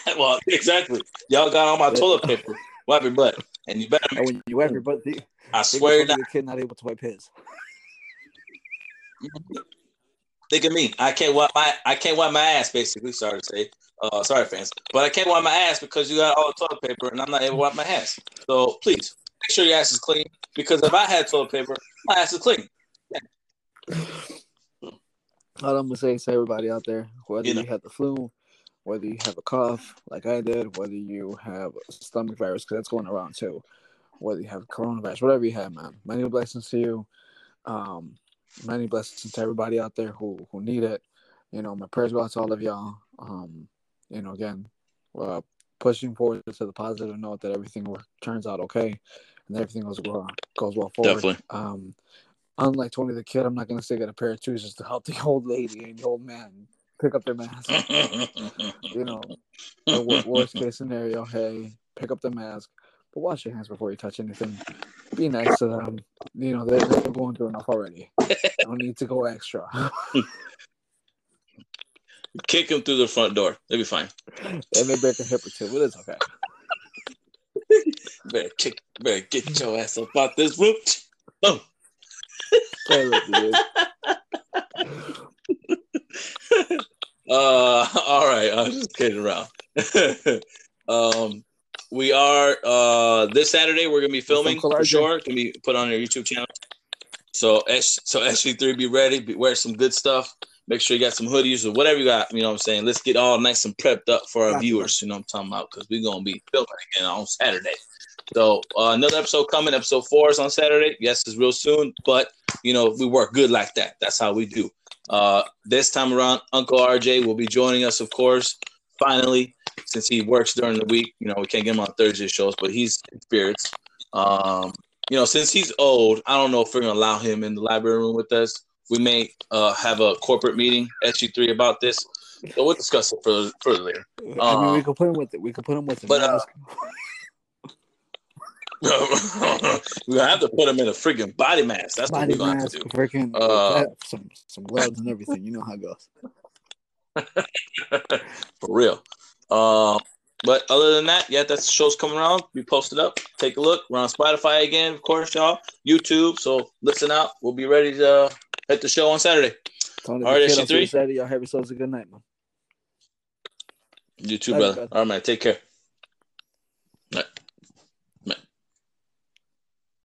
well, exactly. Y'all got all my toilet paper. Wipe your butt, and you better. And when you wipe your butt, I swear, the kid not able to wipe his. Think of me. I can't wipe my I can't wipe my ass. Basically, sorry to say, uh, sorry fans, but I can't wipe my ass because you got all the toilet paper and I'm not able to wipe my ass. So please make sure your ass is clean because if I had toilet paper, my ass is clean. All I'm gonna say to everybody out there, whether You you, have the flu, whether you have a cough like I did, whether you have a stomach virus because that's going around too, whether you have coronavirus, whatever you have, man. Many blessings to you. Um, many blessings to everybody out there who who need it. You know, my prayers go out to all of y'all. Um, you know, again, uh, pushing forward to the positive note that everything turns out okay and everything goes well goes well forward. Definitely. Um, unlike Tony Da Kid, I'm not gonna say get a pair of shoes just to help the old lady and the old man pick up their mask. you know, the wor- worst case scenario, hey, pick up the mask, but wash your hands before you touch anything. Be nice to them. You know, they're, they're going through enough already. Don't need to go extra. Kick them through the front door. They'll be fine. they may break a hip or two, but it's okay. Better kick. Better get your ass up out this room. Boom. Uh, all right. I'm just kidding around. um, we are uh this Saturday. We're gonna be filming for sure. Gonna be put on our YouTube channel. So S so SG3 be ready. Be, wear some good stuff. Make sure you got some hoodies or whatever you got. You know what I'm saying. Let's get all nice and prepped up for our Gotcha. viewers. You know what I'm talking about because we're gonna be filming again on Saturday. So uh, another episode coming. Episode four is on Saturday. Yes, it's real soon, but you know we work good like that. That's how we do. Uh, this time around, Uncle RJ will be joining us, of course. Finally, since he works during the week, you know we can't get him on Thursday shows, but he's in spirits. Um, you know, since he's old, I don't know if we're gonna allow him in the library room with us. We may uh, have a corporate meeting SG3 about this. So we'll discuss it further, further later. I mean, Uh, we could put him with it. We could put him with it. but, uh, we're gonna have to put him in a freaking body mask. That's body what we're gonna have to do. freaking Uh, some some gloves and everything. You know how it goes. for real. Um, but other than that, yeah, that's the show's coming around. We posted up. Take a look. We're on Spotify again, of course, y'all. YouTube. So listen out. We'll be ready to hit the show on Saturday. All right, the kid, I'll see you SG3. Saturday. Y'all have yourselves a good night, man. You too, brother. brother. All right, man. Take care.